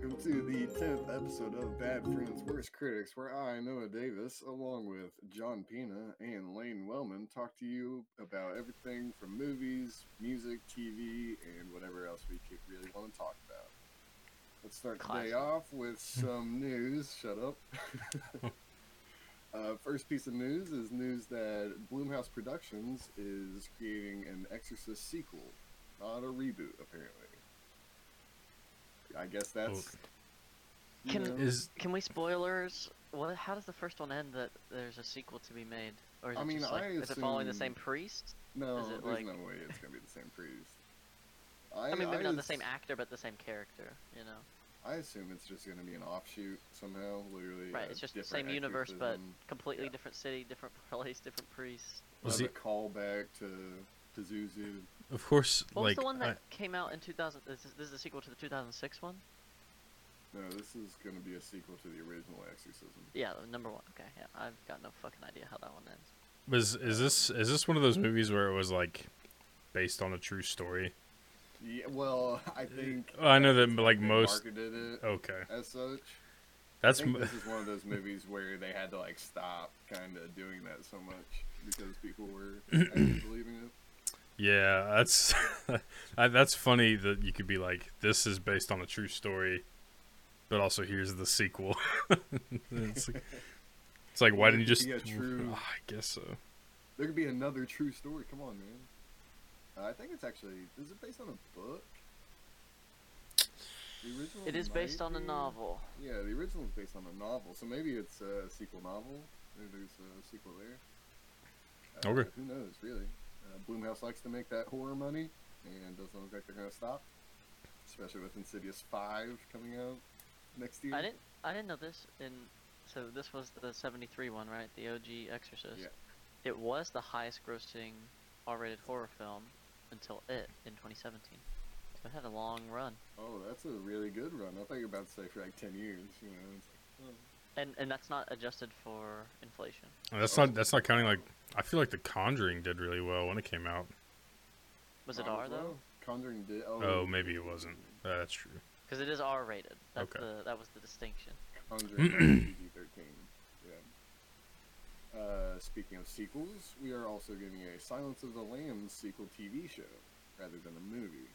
welcome to the 10th episode of Bad Friends Worst Critics, where I, Noah Davis, along with John Pina and Lane Wellman, talk to you about everything from movies, music, TV, and whatever else we could really want to talk about. Let's start today Classic. off with some news. Shut up. uh, first piece of news is news that Blumhouse Productions is creating an Exorcist sequel, not a reboot, apparently. I guess that's. you Can- know, Is Can we spoilers? What? How does the first one end? That there's a sequel to be made, or is I it mean, just like, I is it following the same priest? no, is it there's like- no way it's gonna be the same priest. I, mean, maybe not the same actor, but the same character. You know, I assume it's just gonna be an offshoot somehow, literally. right? It's just the same universe, but completely Yeah. different city, different place, different priest. Was have he- callback to to Zuzu. Of course What like was the one I- that came out in 2000? Is this, this is the sequel to the 2006 one? No, this is gonna be a sequel to the original Exorcism. Yeah, the number one. Okay, yeah, I've got no fucking idea how that one ends. was is this is this one of those movies where it was like based on a true story? Yeah, well, I think. I know that, that's but, how like, most- marketed it Okay, as such. that's I think m- this is one of those movies where they had to like stop kind of doing that so much because people were believing it. Yeah. That's that's funny that you could be like this is based on a true story, but also here's the sequel. it's, like, it's like why Well, didn't you just? be a true- Ah, I guess so. There could be another true story. Come on, man. Uh, I think it's actually. Is it based on a book? The original. It is based might on a novel. Yeah, the original is based on a novel, so maybe it's a sequel novel. Maybe there's a sequel there. Uh, Okay. Who knows, really? Uh, Blumhouse likes to make that horror money, and doesn't look like they're gonna stop. Especially with Insidious Five coming out next year. I didn't. I didn't know this. In so this was the '73 one, right? The OG Exorcist. Yeah. It was the highest-grossing R-rated horror film until it in 2017. So it had a long run, Oh, that's a really good run. I thought you were about to say for like ten years. You know, it's like, oh. And and that's not adjusted for inflation. And that's not that's not counting like I feel like The Conjuring did really well when it came out. Was it Might R as though? Conjuring did. Oh, Oh, maybe it wasn't. Uh, that's true. Because it is R-rated. That's Okay. the that was the distinction. Conjuring PG thirteen. Yeah. Uh, speaking of sequels, we are also getting a Silence of the Lambs sequel TV show rather than a movie.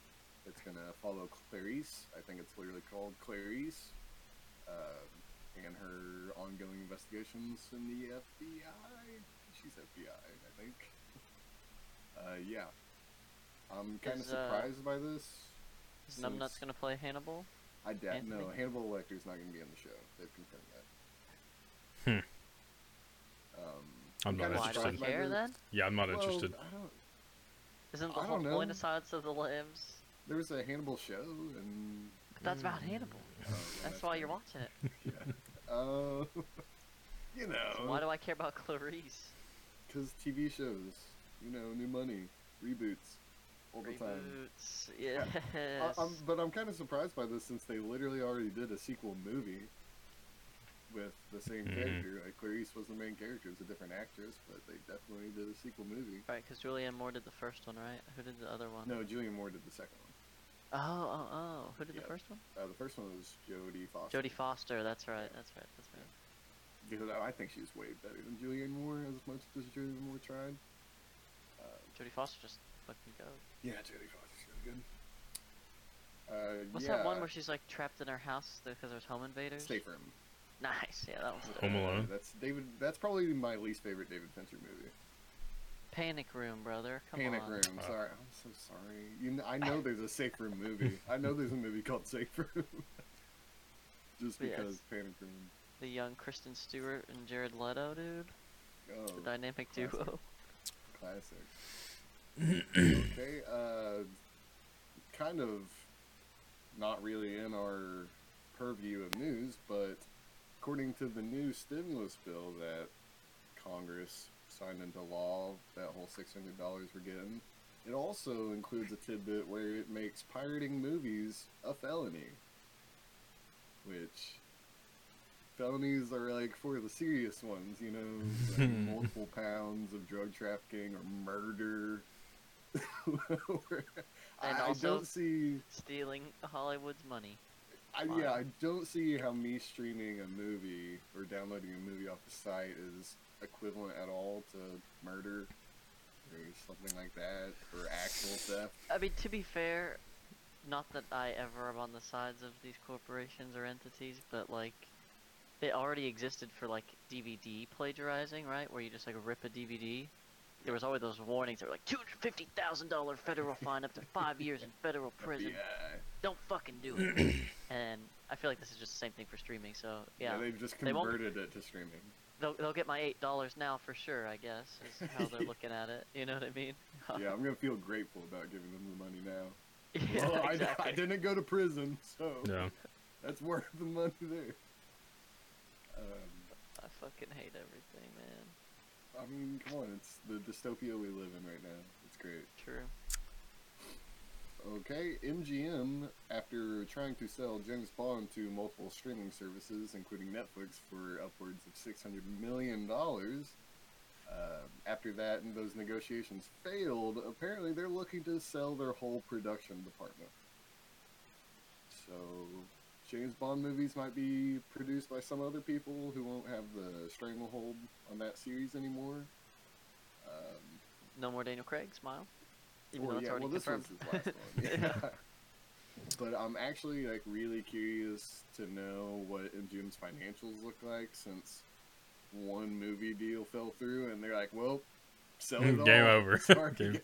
It's gonna follow Clarice. I think it's literally called Clarice, uh, and her ongoing investigations in the FBI. She's FBI, I think. Uh, yeah. I'm kind of Is, uh, surprised by this. Is Numbnuts gonna play Hannibal? I doubt. No, Anthony? Hannibal Lecter's not going to be on the show. They've confirmed that. Hmm. Um, I'm not kinda Why do I surprised by care this. then? Yeah, I'm not Well, interested. I don't. Isn't the I whole don't point of Silence of the Lambs? There was a Hannibal show, and But that's about Hannibal. oh, well, That's why you're watching it. Yeah. Uh, you know, Why do I care about Clarice? because TV shows, you know, new money, reboots, all the time. Reboots. Yes. I, I'm, but I'm kind of surprised by this since they literally already did a sequel movie with the same Mhm. character. Like Clarice was the main character; it was a different actress, but they definitely did a sequel movie. Right, because Julianne Moore did the first one, right? Who did the other one? No, Julianne Moore did the second one. Oh, oh, oh. Who did Yeah. the first one? Uh, the first one was Jodie Foster. Jodie Foster. That's right. That's right. That's right. Because I I think she's way better than Julianne Moore, as much as Julianne Moore tried. Uh, Jodie Foster just fucking go. yeah, Jodie Foster's really good. Uh, What's yeah, that one where she's like trapped in her house because there's home invaders? Stay Firm. Nice. Yeah, that was it. Home Alone? that's David. That's probably my least favorite David Fincher movie. Panic Room, brother. Come Panic on. Room. Uh, Sorry, I'm so sorry. You know, I know there's a Safe Room movie. I know there's a movie called Safe Room. Just Yes. because Panic Room. The young Kristen Stewart and Jared Leto, dude. Oh, The dynamic classic. duo. classic. okay, uh, kind of not really in our purview of news, but according to the new stimulus bill that Congress signed into law, that whole $600 we're getting, it also includes a tidbit where it makes pirating movies a felony. Which felonies are like for the serious ones, you know, like multiple pounds of drug trafficking or murder. And I, I also- don't see. Stealing Hollywood's money. I, yeah, I don't see how me streaming a movie or downloading a movie off the site is equivalent at all to murder or something like that or actual theft. I mean, to be fair, not that I ever am on the sides of these corporations or entities, but like, they already existed for like DVD plagiarizing, right? Where you just like rip a DVD. There was always those warnings that were like two hundred fifty thousand dollar federal fine, up to five years in federal prison. FBI. Don't fucking do it. and I feel like this is just the same thing for streaming. So yeah, they've just They converted it to streaming. They'll they'll get my eight dollars now for sure. I guess is how they're looking at it. You know what I mean? yeah, I'm gonna feel grateful about giving them the money now. yeah, well, I, exactly. I didn't go to prison, so Yeah. that's worth the money there. Um, I fucking hate everything, man. I mean, come on, it's the dystopia we live in right now. It's great. True. Okay, MGM, after trying to sell James Bond to multiple streaming services, including Netflix, for upwards of $600 million, uh, after that and those negotiations failed, apparently they're looking to sell their whole production department. So, James Bond movies might be produced by some other people who won't have the stranglehold on that series anymore. Um, No more Daniel Craig. Smile. Even well, yeah, well, this confirmed. was his last one. But I'm actually like really curious to know what MGM's financials look like since one movie deal fell through, and they're like, "Well, sell it all." Game over. Sorry, Game-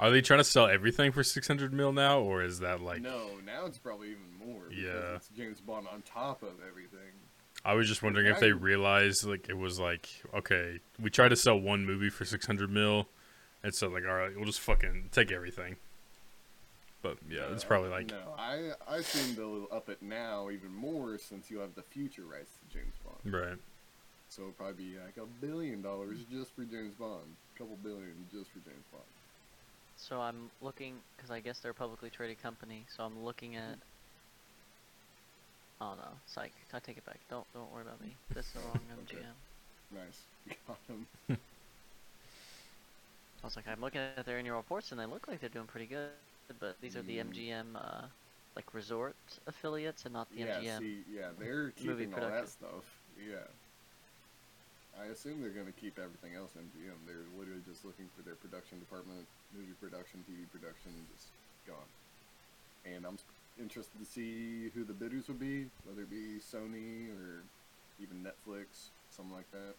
Are they trying to sell everything for 600 mil now, or is that like? no, now it's probably even more. Yeah. it's James Bond on top of everything. I was just wondering if they realized like it was like okay, we tried to sell one movie for 600 mil, and so like all right, we'll just fucking take everything. But yeah, it's Uh, probably like no. I I assume they'll up it now even more since you have the future rights to James Bond. right. So it'll probably be like a billion dollars just for James Bond, a couple billion just for James Bond. So I'm looking because I guess they're a publicly traded company. So I'm looking at. Oh no, psych! I take it back. Don't don't worry about me. That's the wrong Okay. MGM. Nice, got him. I was like, I'm looking at their annual reports and they look like they're doing pretty good. But these are the. MGM uh, like resort affiliates and not the yeah, MGM. see, yeah, they're keeping all that stuff. Yeah. I assume they're going to keep everything else MGM. They're literally just looking for their production department, movie production, TV production, just gone. And I'm interested to see who the bidders would be, whether it be Sony or even Netflix, something like that.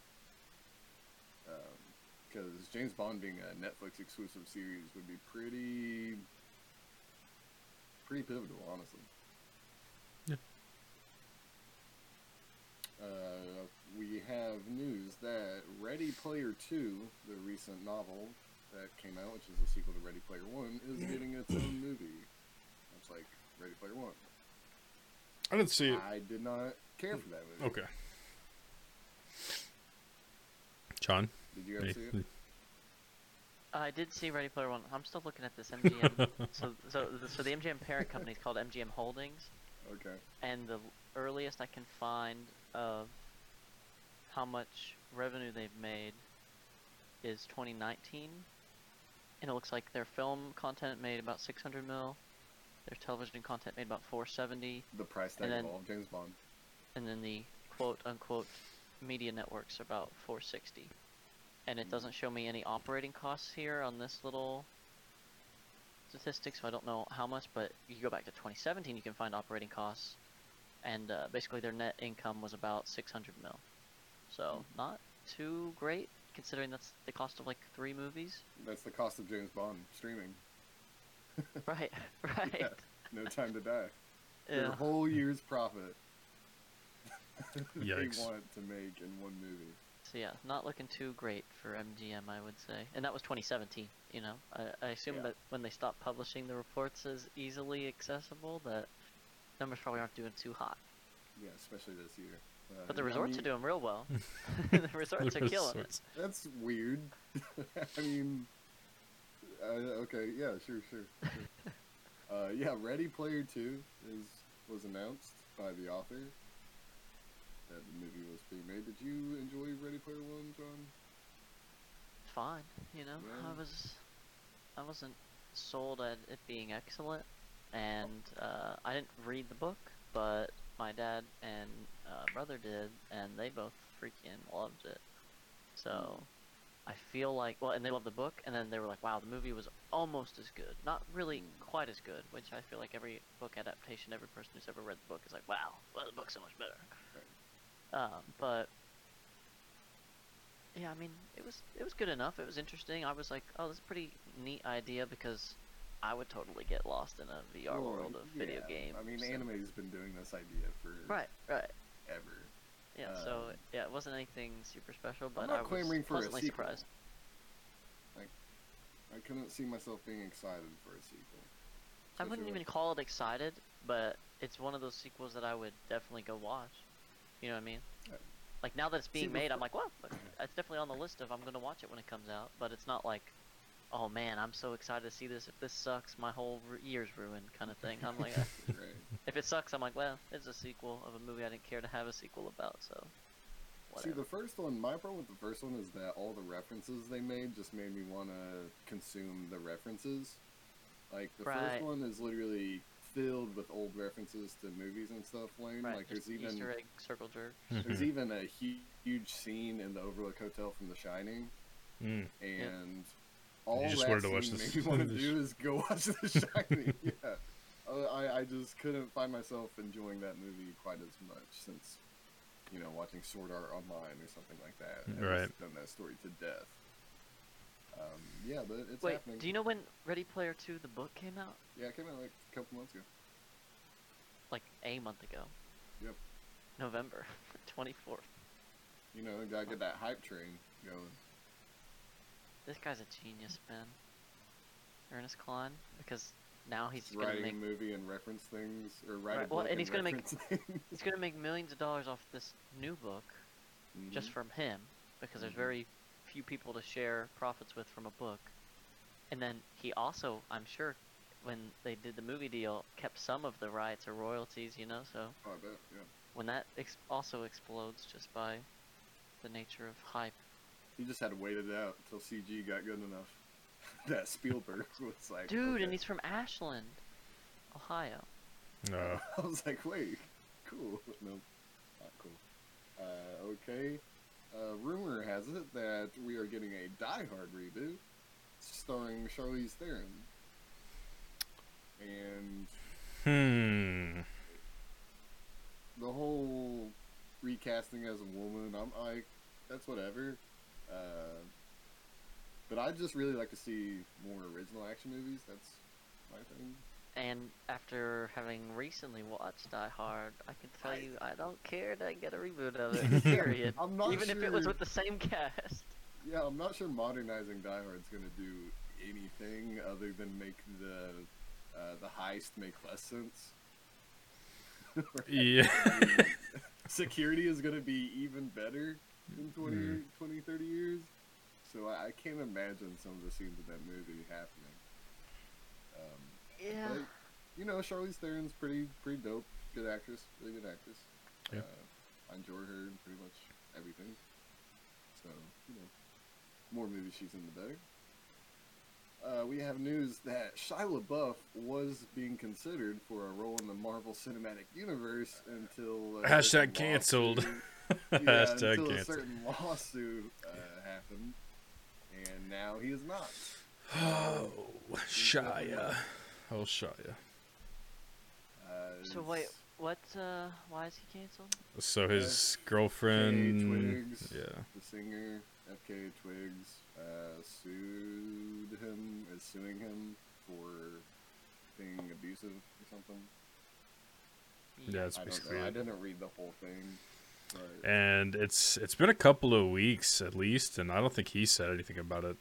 Because James Bond being a Netflix exclusive series would be pretty, pretty pivotal, honestly. Yeah. Uh, we have news that Ready Player 2, the recent novel that came out, which is a sequel to Ready Player 1, is getting its own movie. It's like Ready Player 1. I didn't see it. I did not care for that movie. Okay. John. Did you guys see it? Uh, I did see Ready Player One. I'm still looking at this MGM. so so so the MGM parent company is called MGM Holdings. Okay. and the earliest I can find of how much revenue they've made is 2019, and it looks like their film content made about 600 mil, their television content made about 470, The price tag And then- of all James Bond. and then the quote unquote media networks are about 460. And it doesn't show me any operating costs here on this little statistic, so I don't know how much, but you go back to 2017, you can find operating costs, and uh, basically their net income was about 600 mil. So, not too great, considering that's the cost of like three movies. That's the cost of James Bond streaming. right, right. Yeah. No Time to Die. Their whole year's profit. they Yikes. want to make in one movie. So yeah, not looking too great for MGM, I would say. And that was 2017. You know, I, I assume Yeah. that when they stopped publishing the reports as easily accessible, that numbers probably aren't doing too hot. Yeah, especially this year. Uh, But the I resorts mean, are doing real well. the resorts are killing it. That's weird. I mean, uh, okay, yeah, sure, sure. sure. uh, yeah, Ready Player Two is was announced by the author that the movie was being made. Did you enjoy Ready Player One, John? Fine, you know. I was, I wasn't sold at it being excellent, and uh, I didn't read the book, but my dad and uh, brother did, and they both freaking loved it. So I feel like, well, and they loved the book, and then they were like, wow, the movie was almost as good. Not really Mm. quite as good, which I feel like every book adaptation, every person who's ever read the book is like, wow, well, the book's so much better. Um, but yeah, I mean, it was it was good enough. It was interesting. I was like, oh, this is a pretty neat idea because I would totally get lost in a VR Well, world of video yeah, games. I mean, so- anime's been doing this idea for Right, right. ever. Yeah, so Um, yeah, it wasn't anything super special, but not I was clamoring for a pleasantly sequel. surprised. I couldn't see myself being excited for a sequel. I wouldn't Especially even call it excited, but it's one of those sequels that I would definitely go watch. You know what I mean? Like now that it's being See, made, I'm like, well, it's definitely on the list of I'm gonna watch it when it comes out. But it's not like, oh man, I'm so excited to see this. If this sucks, my whole year's ruined, kind of thing. I'm like, uh, right. if it sucks, I'm like, well, it's a sequel of a movie I didn't care to have a sequel about, so. See, the first one, my problem with the first one is that all the references they made just made me want to consume the references. Like, the Right. first one is literally filled with old references to movies and stuff, Lane. right, like, there's even Easter egg circle jerk. there's even a hu- huge scene in the Overlook Hotel from The Shining, Mm. and all just that wanted to watch scene this- made me want to do is go watch The Shining. yeah, Uh, I I just couldn't find myself enjoying that movie quite as much since you know watching Sword Art Online or something like that. I've Right. just Done that story to death. Um, yeah, but it's Wait, happening. do you know when Ready Player Two, the book, came out? Yeah, it came out like a couple months ago. Like a month ago. Yep. November 24th. You know, gotta get that hype train going. This guy's a genius, man. Ernest Cline, because now he's writing make a movie and reference things, or write Right, a well, book and he's gonna make- things. he's gonna make millions of dollars off this new book just Mhm. from him, because there's Mhm. very few people to share profits with from a book. And then he also, I'm sure, when they did the movie deal, kept some of the rights or royalties, you know. So Oh, I bet, yeah. when that ex- also explodes just by the nature of hype. He just had to wait it out until CG got good enough. that Spielberg was like, Dude, okay. and he's from Ashland, Ohio. No. I was like, wait, cool. No, not cool. Uh, okay. Uh, rumor has it that we are getting a Die Hard reboot starring Charlize Theron. And hmm. the whole recasting as a woman, I'm like, that's whatever. Uh, but I'd just really like to see more original action movies. That's my thing. And after having recently watched Die Hard, I can tell I- you I don't care to get a reboot of it. Period. I'm not Even if it was with the same cast. Yeah, I'm not sure modernizing Die Hard's gonna do anything other than make the uh, the heist make less sense. Yeah. Security is gonna be even better in 20, Mm. 20 30 years. So I, I can't imagine some of the scenes of that movie happening. Um, Yeah. but you know, Charlize Theron's pretty pretty dope, good actress, really good actress. Yeah. Uh, I enjoy her in pretty much everything. So you know, more movies she's in, the better. Uh, we have news that Shia LaBeouf was being considered for a role in the Marvel Cinematic Universe until uh, Hashtag a certain canceled. yeah, Hashtag until a certain lawsuit uh, happened, and now he is not. Oh, Shia. Oh, Shia. Uh, So wait, what? Uh, why is he canceled? So his K. girlfriend. Twigs, Yeah. the singer FKA Twigs, uh, sued him, is suing him for being abusive or something. Yeah, it's I don't basically know. I didn't read the whole thing. But And it's it's been a couple of weeks at least, and I don't think he said anything about it.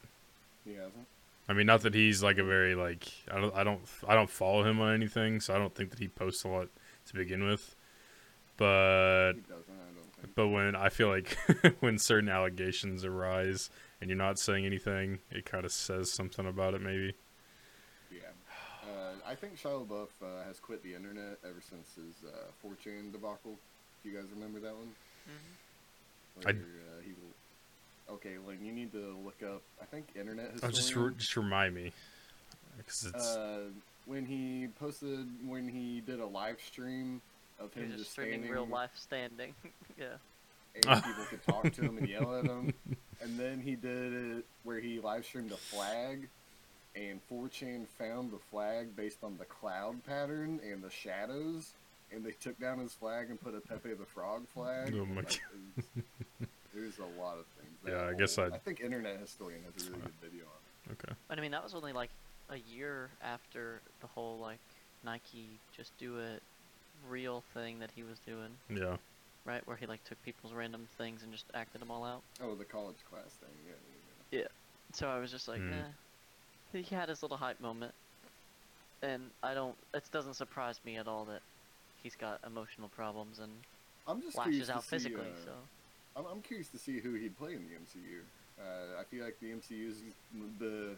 he hasn't. I mean, not that he's like a very like I don't I don't I don't follow him on anything, so I don't think that he posts a lot to begin with. But He doesn't. I don't think. but when I feel like when certain allegations arise and you're not saying anything, it kind of says something about it, maybe. Yeah. Uh, I think Shia LaBeouf uh, has quit the internet ever since his uh, 4chan debacle. Do you guys remember that one? Mhm. Where I- uh, he will. Okay, Lynn, you need to look up. I think internet Oh, just re- just remind me, because it's uh, when he posted when he did a live stream of He him just just standing real life standing. yeah. and people could talk to him and yell at him. And then he did it where he live streamed a flag, and 4chan found the flag based on the cloud pattern and the shadows, and they took down his flag and put a Pepe the Frog flag. Oh my Like, it was- There's a lot of things. That Yeah, I guess I'd- I think Internet Historian has a really good video on it. Okay. But I mean, that was only like a year after the whole like Nike just do it real thing that he was doing, Yeah. right? Where he like took people's random things and just acted them all out. Oh, the college class thing. Yeah. yeah, So I was just like, Mm. eh. He had his little hype moment, and I don't. It doesn't surprise me at all that he's got emotional problems and yeah. I'm just lashes to out see, physically. uh, So I'm, I'm curious to see who he'd play in the MCU. Uh, I feel like the MCU's the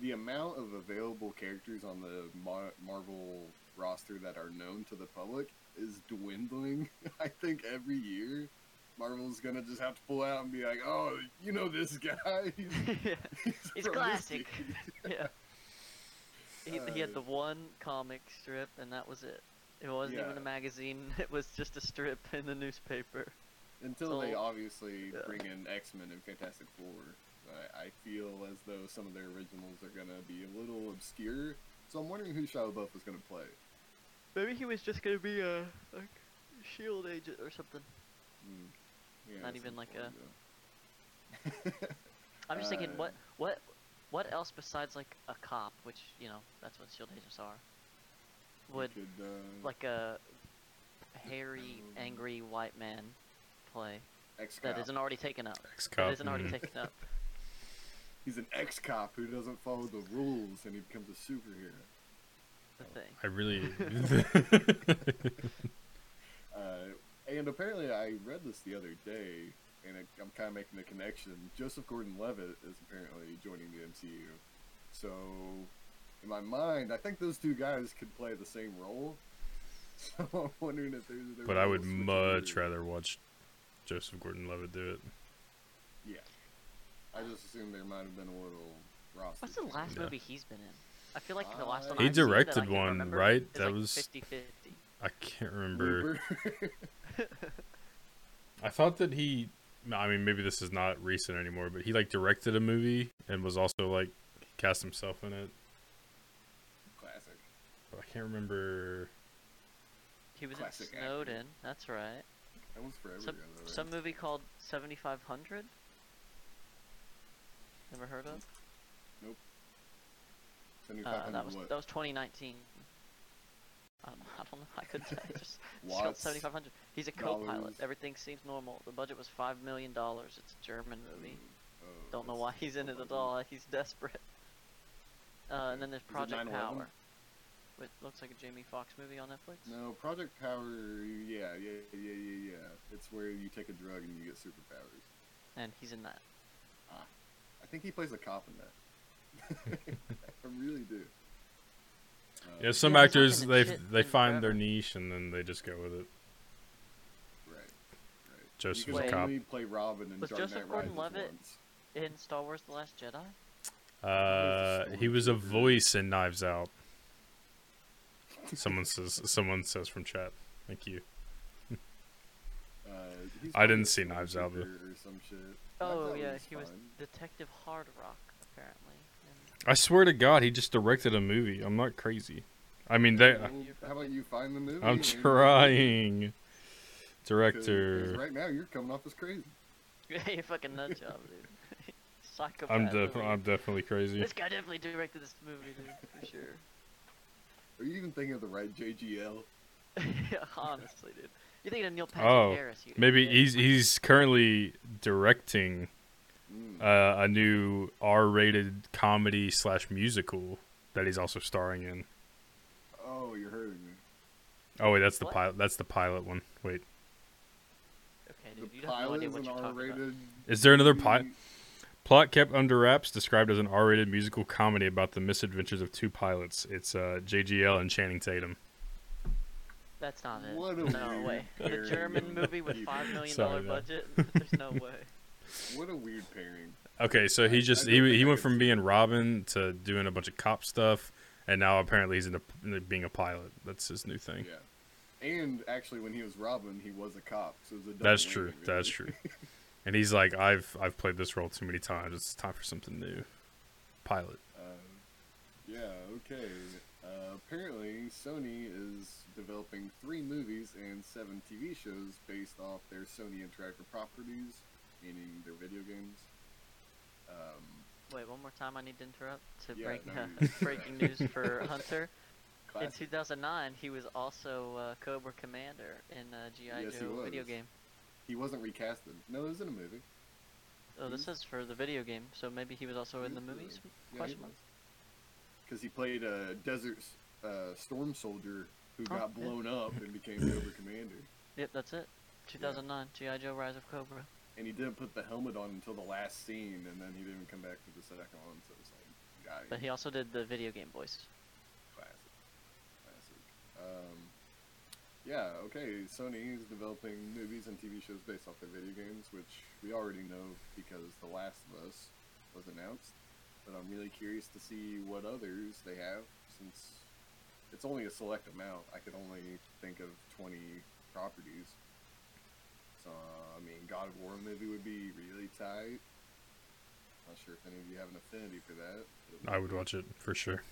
the amount of available characters on the Mar- Marvel roster that are known to the public is dwindling. I think every year Marvel's gonna just have to pull out and be like, "Oh, you know this guy? He's, he's classic." year." yeah. He, he had Uh, the one comic strip, and that was it. It wasn't even a magazine. It was just a strip in the newspaper. Until they obviously Yeah. bring in X Men and Fantastic Four, I, I feel as though some of their originals are gonna be a little obscure. So I'm wondering who Shia LaBeouf was gonna play. Maybe he was just gonna be a like shield agent or something. Hmm. Yeah, Not even like a-. I'm just thinking, Uh, what what what else besides like a cop, which you know that's what shield agents are, would could, uh, like a hairy, angry white man play ex that cop. isn't already taken up? Ex-cop. isn't already taken up. He's an ex cop who doesn't follow the rules, and he becomes a superhero. The thing. I really. Uh, and apparently, I read this the other day, and it, I'm kind of making the connection. Joseph Gordon-Levitt is apparently joining the MCU, so in my mind, I think those two guys could play the same role. So I'm wondering if there's. there's but a I little would switcheroo. much rather watch Joseph Gordon-Levitt do it. Yeah, I just assumed there might have been a little roster. What's the last Yeah. movie he's been in? I feel like the last one He I've seen that I directed can one, remember right? That like was- 50-50. I can't remember. I thought that he. I mean, maybe this is not recent anymore, but he like directed a movie and was also like cast himself in it. Classic. But I can't remember. He was Classic in actor. Snowden. That's right. That forever Some ago, though, right? some movie called 7500. Never heard of? Uh, 7500 that was what? that was 2019. I don't, I don't know. I couldn't tell. Just it's called 7500. He's a co-pilot. dollars. Everything seems normal. The budget was five million dollars. It's a German movie. Oh, Don't know why he's in it at all. He's desperate. Uh, and then there's Project 9/11? Power, which looks like a Jamie Foxx movie on Netflix. No, Project Power. Yeah, yeah, yeah, yeah, yeah. It's where you take a drug and you get superpowers. And he's in that. Ah, I think he plays a cop in that. I really do. Uh, Yeah, some Yeah, actors not they they in find their niche and then they just go with it. Right. Right. Joseph you was can a cop. only play Robin in Was Dark Joseph Knight Gordon-Levitt- once. In Star Wars: The Last Jedi. Uh, he was a voice in Knives Out. Someone says. Someone says from chat. Thank you. Uh, I didn't see Knives Out, stormtrooper Or. Oh Knives yeah, he was fine. Detective Hard Rock apparently. And I swear to God, he just directed a movie. I'm not crazy. I mean, they. Well, how about you find the movie? I'm trying. trying. 'cause- 'cause Director. Right now, you're coming off as crazy. you're fucking nut job, dude. Psychopath. I'm def- I'm definitely crazy. This guy definitely directed this movie, dude, for sure. Are you even thinking of the right JGL? yeah, honestly, dude. You're thinking of Neil Patrick Oh, Harris. You Maybe idiot. he's he's currently directing Mm. uh, a new R-rated comedy slash musical that he's also starring in. Oh, you're hurting me. Oh wait, that's the pilot. That's the pilot one. Wait, Okay, The dude, you have no pilot idea is an about. R-rated. is there another pilot? Movie. Plot kept under wraps, described as an R-rated musical comedy about the misadventures of two pilots. It's uh, JGL and Channing Tatum. That's not it. What a no weird way. The German movie with people. five million dollar budget. There's no way. What a weird pairing. Okay, so he just he he went from being Robin to doing a bunch of cop stuff, and now apparently he's into into being a pilot. That's his new thing. Yeah. And actually, when he was Robin, he was a cop, so it was a That's true. whammy, That's true. And he's like, I've I've played this role too many times. It's time for something new. Pilot. Uh, yeah, okay. Uh, apparently, Sony is developing three movies and seven TV shows based off their Sony Interactive properties, meaning their video games. Um, Wait, one more time. I need to interrupt to Yeah, break no, uh, breaking news for Hunter. In 2009, he was also uh, Cobra Commander in uh, GI Yes, Joe video game. He wasn't recasted. No, it was in a movie. Oh, this is for the video game, so maybe he was also in the movies. Question mark. Because he played a desert uh, storm soldier who Oh, got yeah. blown up and became Cobra Commander. Yep, that's it. 2009, GI Joe: Rise of Cobra. And he didn't put the helmet on until the last scene, and then he didn't come back for the second one. So it's like, guy, But he also did the video game voice. classic, classic. Um, yeah, okay. Sony is developing movies and TV shows based off their video games, which we already know because The Last of Us was announced. But I'm really curious to see what others they have, since it's only a select amount. I could only think of 20 properties. So, I mean, God of War movie would be really tight. Not sure if any of you have an affinity for that. I would watch it for sure.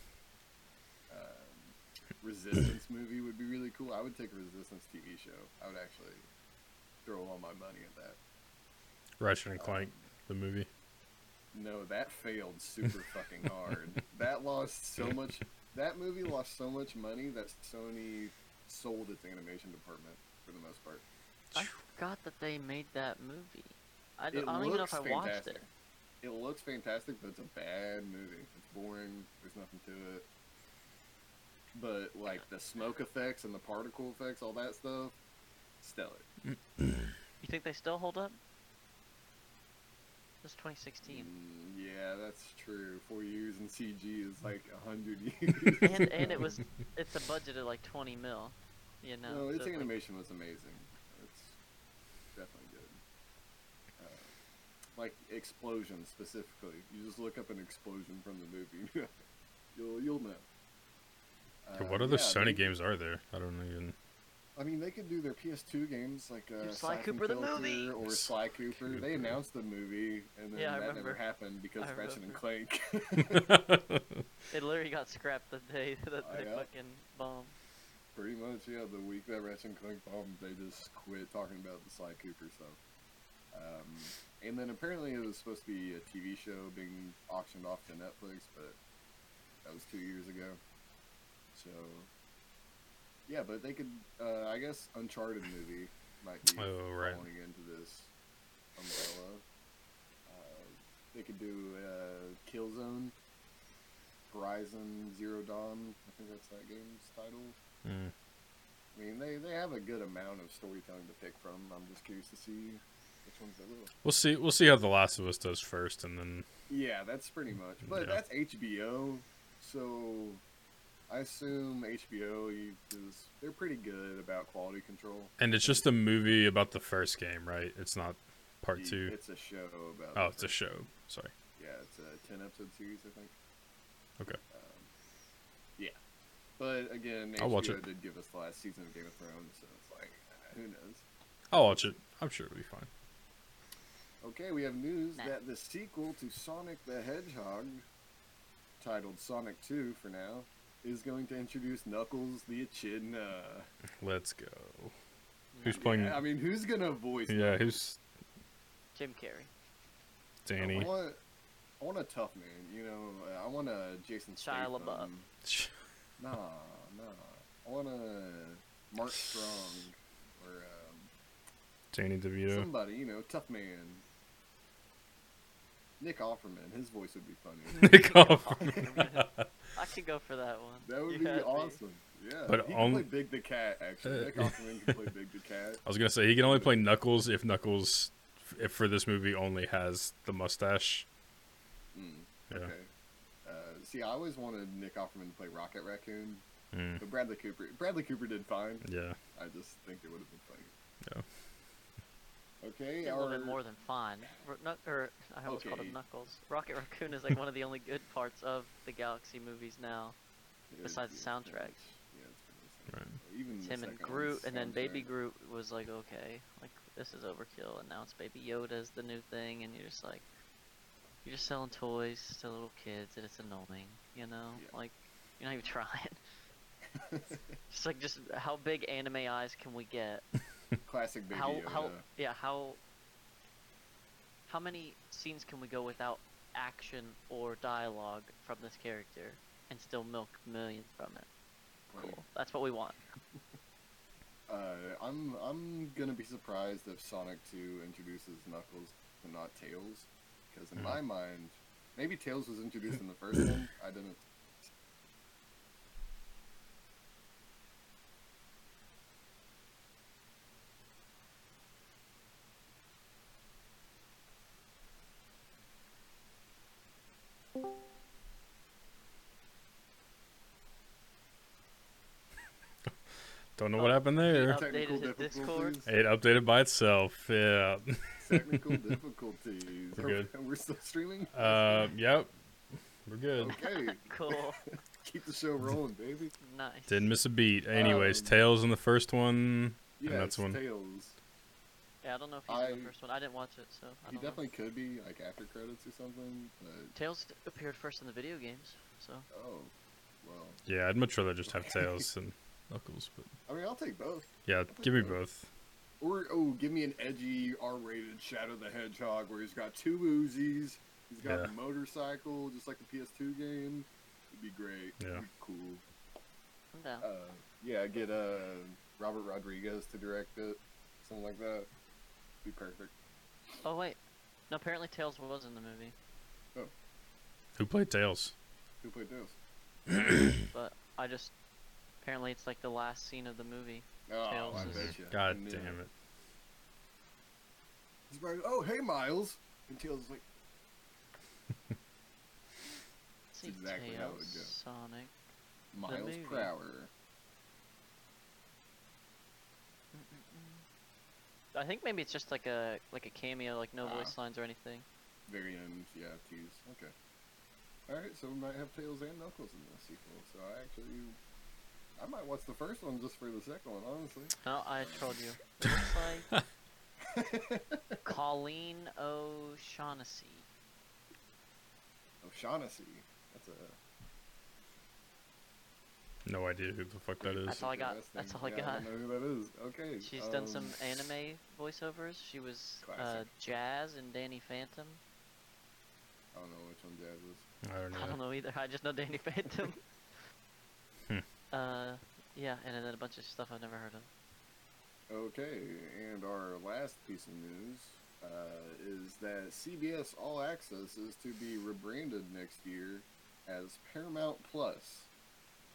Um, Resistance movie would be really cool. I would take a Resistance TV show. I would actually throw all my money at that. Ratchet and Clank, the movie. No, that failed super fucking hard. That lost so much. That movie lost so much money that Sony sold its animation department for the most part. I forgot that they made that movie. I, d- I don't even know if looks I watched it. It looks fantastic, but it's a bad movie. It's boring. There's nothing to it. But like the smoke effects and the particle effects, all that stuff, stellar. You think they still hold up? This 2016. Mm, yeah, that's true. Four years in CG is like a hundred years. and and it was it's a budget of like 20 mil. You know. no, so its it's like- animation was amazing. It's definitely good. Uh, like explosions specifically. You just look up an explosion from the movie. you'll you'll know. Okay, Uh, what other yeah, Sony they- games are there? I don't even. I mean, they could do their PS2 games like uh, Sly Siphon Cooper the movie. or Sly Cooper. They announced the movie, and then Yeah, I that never happened because I Ratchet and. Clank. It literally got scrapped the day that they yeah? fucking bombed. Pretty much, yeah. The week that Ratchet and Clank bombed, they just quit talking about the Sly Cooper stuff. Um, and then apparently it was supposed to be a TV show being auctioned off to Netflix, but that was two years ago. So, yeah, but they could, uh, I guess, Uncharted movie might be Oh, right. falling into this umbrella. Uh, they could do uh, Killzone, Horizon Zero Dawn. I think that's that game's title. Mm. I mean, they, they have a good amount of storytelling to pick from. I'm just curious to see which ones they will. We'll see. We'll see how The Last of Us does first, and then Yeah, that's pretty much. But Yeah. that's HBO, so I assume HBO is they're pretty good about quality control. and it's just a movie about the first game, right? It's not part The- two. It's a show about. Oh, it's a first- show. Sorry. Yeah, it's a ten episode series, I think. Okay. Um, yeah, but again, I'll HBO watch it. did give us the last season of Game of Thrones, so it's like uh, who knows. I'll watch it. I'm sure it'll be fine. Okay, we have news Nah. that the sequel to Sonic the Hedgehog, titled Sonic 2 for now, is going to introduce Knuckles the Echidna. Let's go. Who's playing? I mean, who's gonna voice? Yeah, Knuckles? who's Jim Carrey. Danny? I want, I want a tough man. You know, I want a Jason Shia Statham. LaBeouf. Nah, nah. I want a Mark Strong or um, Danny DeVito. somebody. You know, tough man. Nick Offerman. His voice would be funny. Nick Offerman. I could go for that one. That would You be had me. awesome. Yeah, But he on- can play Big the Cat. Actually, Nick Offerman can play Big the Cat. I was gonna say he can only play Knuckles if Knuckles, if for this movie only has the mustache. Mm, Yeah. Okay. Uh, see, I always wanted Nick Offerman to play Rocket Raccoon, Mm, but Bradley Cooper. Bradley Cooper did fine. yeah. I just think it would have been funny. Yeah. Okay. a little bit more than fine. R- Knuck- or I almost called Okay. him Knuckles. Rocket Raccoon is like one of the only good parts of the Galaxy movies now. it is besides the pretty much- soundtrack. Yeah, it's Right. Even the Tim and second Groot, one's and then Baby soundtrack. Groot was like, okay, like this is overkill, and now it's Baby Yoda's the new thing, and you're just like, you're just selling toys to little kids, and it's annoying, you know? Yeah. Like, you're not even trying. just like, just how big anime eyes can we get? Classic Baby how Yoda. how yeah how how many scenes can we go without action or dialogue from this character and still milk millions from it? Right. Cool. That's what we want. Uh, I'm I'm gonna be surprised if Sonic 2 introduces Knuckles and not Tails, because in Hmm. my mind, maybe Tails was introduced in the first one. I didn't. Don't know what happened there. Updated his Discord. It updated by itself. Yeah. Technical difficulties. We're good. We're still streaming. Uh, yep. We're good. Okay, Cool. keep the show rolling, baby. nice. Didn't miss a beat. Anyways, Um, Tails in the first one. Yeah, that's one. Tails. Yeah, I don't know if he's in the first one. I didn't watch it, so I He don't know. definitely could be like after credits or something. But Tails appeared first in the video games, so oh, well. Yeah, I'd much rather just have Tails and Knuckles, but I mean, I'll take both. yeah, give me both. Or oh, give me an edgy R-rated Shadow the Hedgehog where he's got two Uzis, he's got Yeah. a motorcycle, just like the PS2 game. It'd be great. Yeah. It'd be cool. I'm down. Uh, yeah, get uh Robert Rodriguez to direct it, something like that. Be perfect. oh wait, no. Apparently Tails was in the movie, Who played Tails? Who played Tails? but I just apparently it's like the last scene of the movie. Oh, Tails I is- bet you. God I damn it. He's like, oh hey Miles, and Tails is like, Let's see, exactly how it would go. Sonic. Miles movie. Prower. I think maybe it's just like a like a cameo, like no Ah. voice lines or anything. Very end, yeah, tease. Okay. Alright, so we might have Tails and Knuckles in the sequel. So I actually. I might watch the first one just for the second one, honestly. No, I told you. It looks like Colleen O'Shaughnessy. O'Shaughnessy. That's a. No idea who the fuck that is. That's all I got. That's all I Yeah, got. I don't know who that is. Okay. She's done some um, anime voiceovers. She was uh, Jazz in Danny Phantom. I don't know which one Jazz is. I don't know. I don't know either. I just know Danny Phantom. Uh, yeah, and then a bunch of stuff I've never heard of. Okay, and our last piece of news uh, is that CBS All Access is to be rebranded next year as Paramount Plus.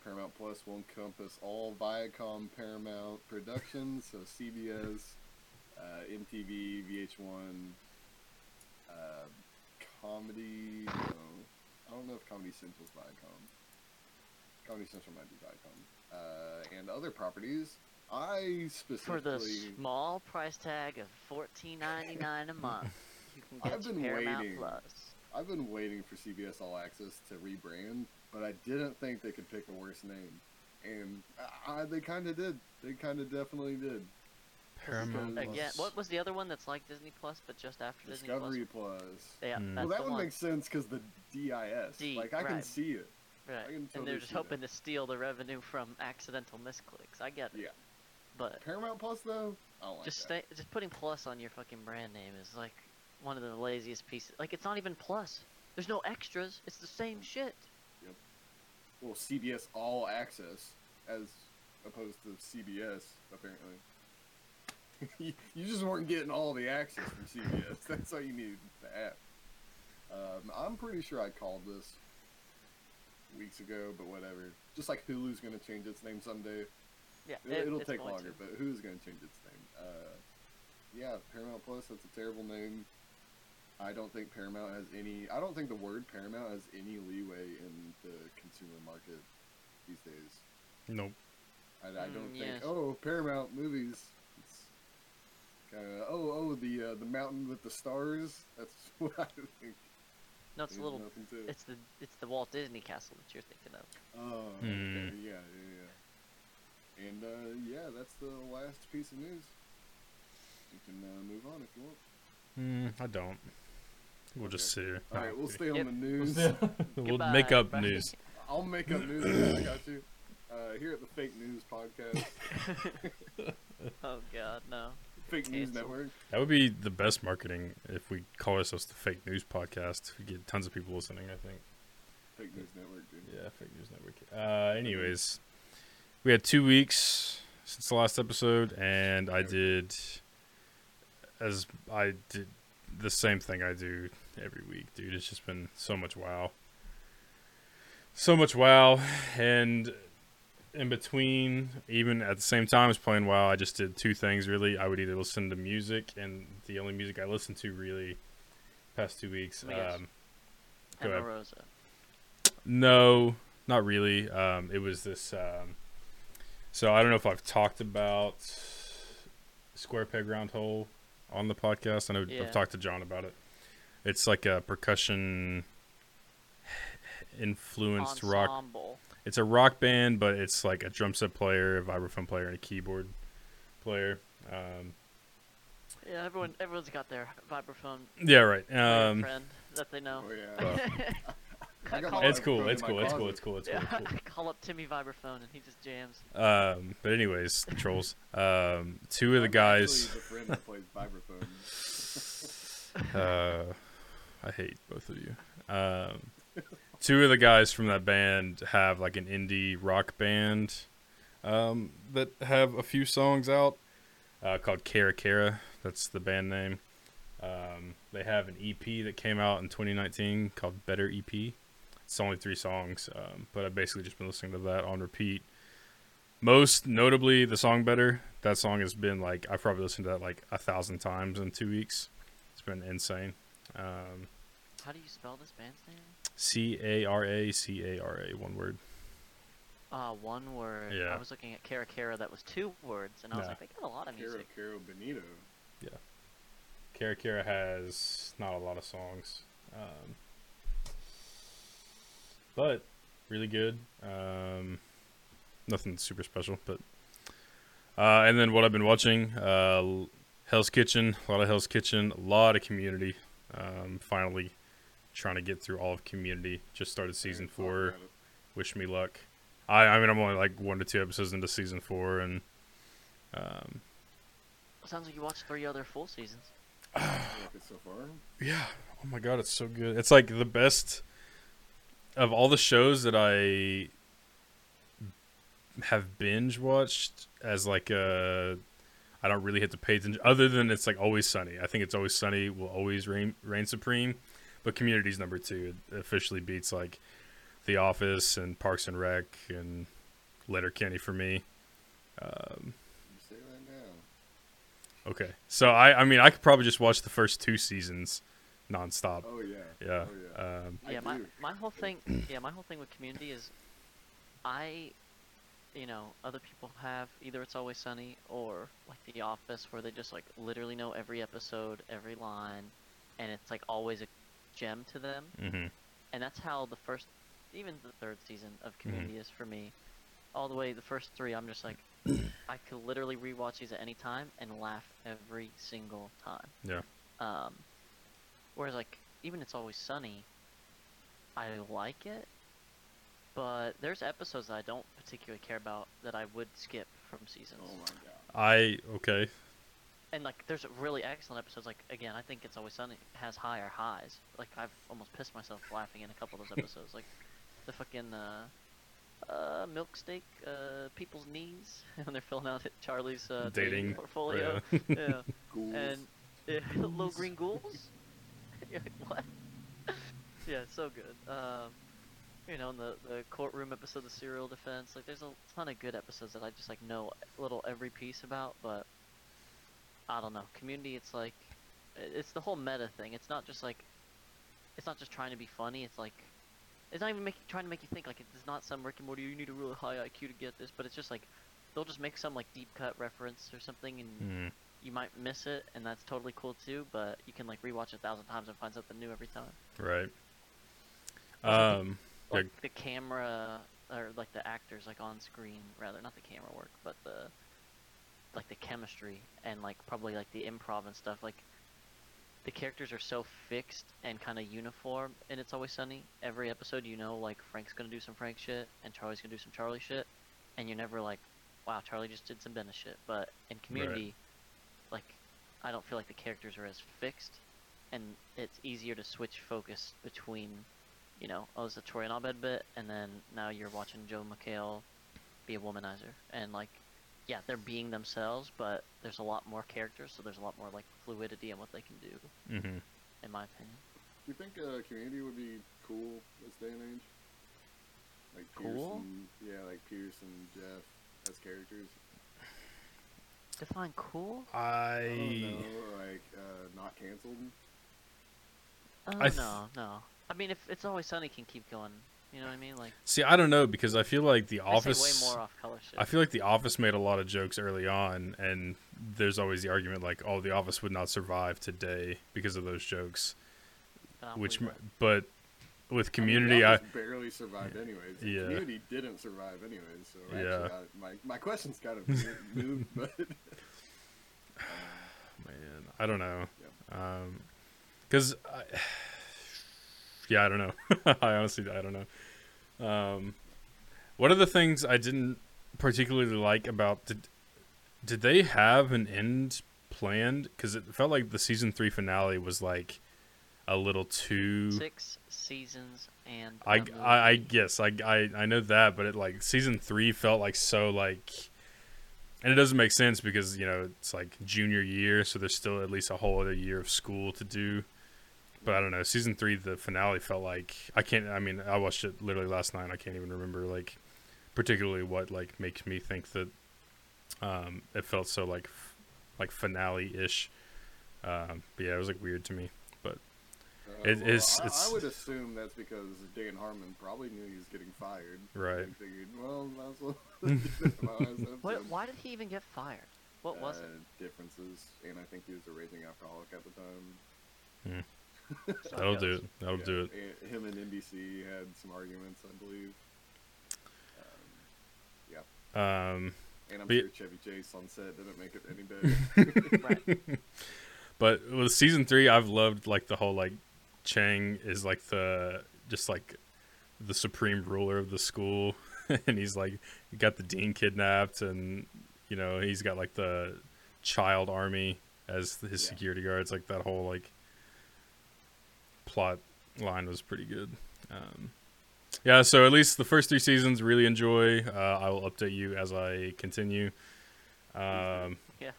Paramount Plus will encompass all Viacom Paramount productions, so CBS, uh, MTV, VH1, uh, Comedy. I don't know if Comedy Central's Viacom. Comedy Central might be Viacom. Uh, and other properties. I specifically For the small price tag of fourteen ninety nine a month, you can get I've been Paramount waiting. Plus. I've been waiting for CBS All Access to rebrand, but I didn't think they could pick a worse name, and uh, they kind of did. They kind of definitely did. Paramount Plus. Again, what was the other one that's like Disney Plus but just after Discovery Disney Plus. Discovery Plus? Yeah, that's Well, that the one one. makes sense because the DIS. D, like I can see it. Right. And they're just see that. hoping to steal the revenue from accidental misclicks. I get it. Yeah. But Paramount Plus though, I don't like just that. stay, just putting plus on your fucking brand name is like one of the laziest pieces. Like it's not even plus. There's no extras. It's the same shit. Yep. Well, CBS All Access as opposed to CBS apparently. you you just weren't getting all the access from CBS. That's all you needed the app. Um, I'm pretty sure I called this weeks ago, but whatever. Just like Hulu's going to change its name someday. Yeah, It, it, it'll take longer, to. but Hulu's going to change its name. Uh, yeah, Paramount Plus. That's a terrible name. I don't think Paramount has any. I don't think the word Paramount has any leeway in the consumer market these days. Nope. I, I don't Mm, think. yes. Oh, Paramount movies. It's kind of. Oh, oh, the uh, the mountain with the stars. That's what I think. No, it's a little. nothing to it. It's the it's the Walt Disney Castle that you're thinking of. Oh, Hmm. okay, yeah, yeah, yeah. And uh, yeah, that's the last piece of news. You can uh, move on if you want. Mm, I don't. We'll just sit here. All right, we'll stay on Yep. the news. We'll Goodbye, make up everybody. news. I'll make up news. I got you. Uh, here at the Fake News Podcast, Oh god, no. Fake News Network. That would be the best marketing if we call ourselves the fake news podcast. We get tons of people listening. I think. Fake News Network, dude. Yeah, fake news network. Uh, anyways, we had two weeks since the last episode, and I did as I did the same thing I do every week, dude. It's just been so much wow, so much wow, and in between, even at the same time as playing WoW, I just did two things really. I would either listen to music, and the only music I listened to really past two weeks. Um, Go Emma ahead. Rosa. no, not really. Um, it was this. Um, so I don't know if I've talked about Square Peg Round Hole on the podcast. I know Yeah. I've talked to John about it. It's like a percussion influenced rock. Ensemble. It's a rock band, but it's like a drum set player, a vibraphone player, and a keyboard player. Um, Yeah, everyone everyone's got their vibraphone yeah, right. player Um, friend that they know. Oh yeah. Well, I got Call my it's cool. vibraphone It's cool. my It's cool. closet. It's cool. It's cool. yeah, It's cool. call up Timmy Vibraphone and he just jams. Um, but anyways, trolls. Um, two of the guys. actually the friend that plays vibraphone. Uh, I hate both of you. Um, two of the guys from that band have like an indie rock band um, that have a few songs out uh, called Caracara. That's the band name. Um, they have an EP that came out in 2019 called Better EP. It's only three songs, um, but I've basically just been listening to that on repeat. Most notably, the song Better. That song has been like, I've probably listened to that like a thousand times in two weeks. It's been insane. Um, How do you spell this band's name? C A R A C A R A, one word. Uh, one word. Yeah. I was looking at Kara Kara that was two words, and I was Yeah. like, they got a lot of Caro music. Caro Benito. Caracara has not a lot of songs, um, but really good. Um, nothing super special, but uh, and then what I've been watching, uh, Hell's Kitchen, a lot of Hell's Kitchen, a lot of Community. Um, finally, trying to get through all of Community. Just started season four. Wish me luck. I I mean I'm only like one to two episodes into season four, and um, Sounds like you watched three other full seasons. You so far? Yeah. Oh my god, it's so good. It's like the best of all the shows that I have binge watched as like a I don't really hit the page other than it's like always sunny. I think it's always sunny will always reign reign supreme. But community's number two. It officially beats like The Office and Parks and Rec and Letterkenny for me. Um, say that now. okay. So I I mean I could probably just watch the first two seasons nonstop. Oh yeah. Yeah. Oh yeah. Um, yeah, my my whole thing. Yeah, my whole thing with Community is, I, you know, other people have either It's Always Sunny or like The Office, where they just like literally know every episode, every line, and it's like always a gem to them. hmm And that's how the first, even the third season of Mm-hmm. Community is for me. All the way, the first three, I'm just like, I could literally rewatch these at any time and laugh every single time. Yeah. Um, whereas like even it's always sunny, I like it, but there's episodes that I don't particularly care about that I would skip from seasons. Oh my god. I okay. And like there's really excellent episodes. Like again, I think it's always sunny has higher highs. Like I've almost pissed myself laughing in a couple of those episodes. like the fucking uh, uh, milk steak, uh, people's knees when they're filling out Charlie's uh, Dating, portfolio. yeah. yeah. And yeah, little green ghouls. You're like, what? yeah, it's so good. Um, you know, in the the courtroom episode, the serial defense. Like, there's a ton of good episodes that I just like know little every piece about. But I don't know. Community, it's like, it's the whole meta thing. It's not just like, it's not just trying to be funny. It's like, it's not even making trying to make you think. Like, it's not some Rick and Morty. You need a really high IQ to get this. But it's just like, they'll just make some like deep cut reference or something, and Mm, you might miss it, and that's totally cool too. But you can like rewatch it a thousand times and find something new every time. right. Um. Like Yeah. the camera or like the actors like on screen rather not the camera work but the like the chemistry and like probably like the improv and stuff like the characters are so fixed and kind of uniform and it's always sunny. Every episode you know like frank's gonna do some frank shit and charlie's gonna do some charlie shit and you're never like wow charlie just did some Dennis shit. But in community like i don't feel like the characters are as fixed and it's easier to switch focus between you know, oh, it's a Troy and Abed bit, and then now you're watching Joel McHale be a womanizer, and like, yeah, they're being themselves, but there's a lot more characters, so there's a lot more like fluidity in what they can do, hmm in my opinion. Do you think uh, Community would be cool this day and age? Like Pierce Cool? and yeah, like Pierce and Jeff as characters. Define cool? I I don't know, like uh, not canceled. Oh I th- no, no. I mean, if it's always sunny, can keep going. You know what I mean? Like, see. I don't know because I feel like the Office. way more off color shit. I feel like The Office made a lot of jokes early on, and there's always the argument like, "Oh, The Office would not survive today because of those jokes." Which, but with I Community, mean, The I, barely survived anyways. and Yeah. Community didn't survive anyways. So Yeah. I, my my question's kind of moved, but man, I don't know, Um 'cause because I, yeah, I don't know. I honestly, I don't know. Um, one of the things I didn't particularly like about did did they have an end planned? Because it felt like the season three finale was like a little too. six seasons and I I guess I, I I know that, but it like season three felt like so like, and it doesn't make sense because you know it's like junior year, so there's still at least a whole other year of school to do. But I don't know. Season three, the finale felt like I can't. I mean, I watched it literally last night. I can't even remember like particularly what like makes me think that um, it felt so like f- like finale ish. Um, but yeah, it was like weird to me. But Uh, It well, is- I, it's- I would assume that's because Dan Harmon probably knew he was getting fired. Right. And figured, well, might as well. do this in my last What, why did he even get fired? What was it? Uh, Differences, and I think he was a raging alcoholic at the time. So that'll it do it. That'll Yeah, do it. Him and NBC had some arguments, I believe. Um, Um, and I'm But- sure Chevy Chase on set didn't make it any better. Right. But with season three, I've loved like the whole like Chang is like the just like the supreme ruler of the school, and he's like got the dean kidnapped, and you know he's got like the child army as his Yeah. security guards. Like that whole like plot line was pretty good. Um, yeah, so at least the first three seasons, really enjoy. Uh, I will update you as I continue. Um, Yeah.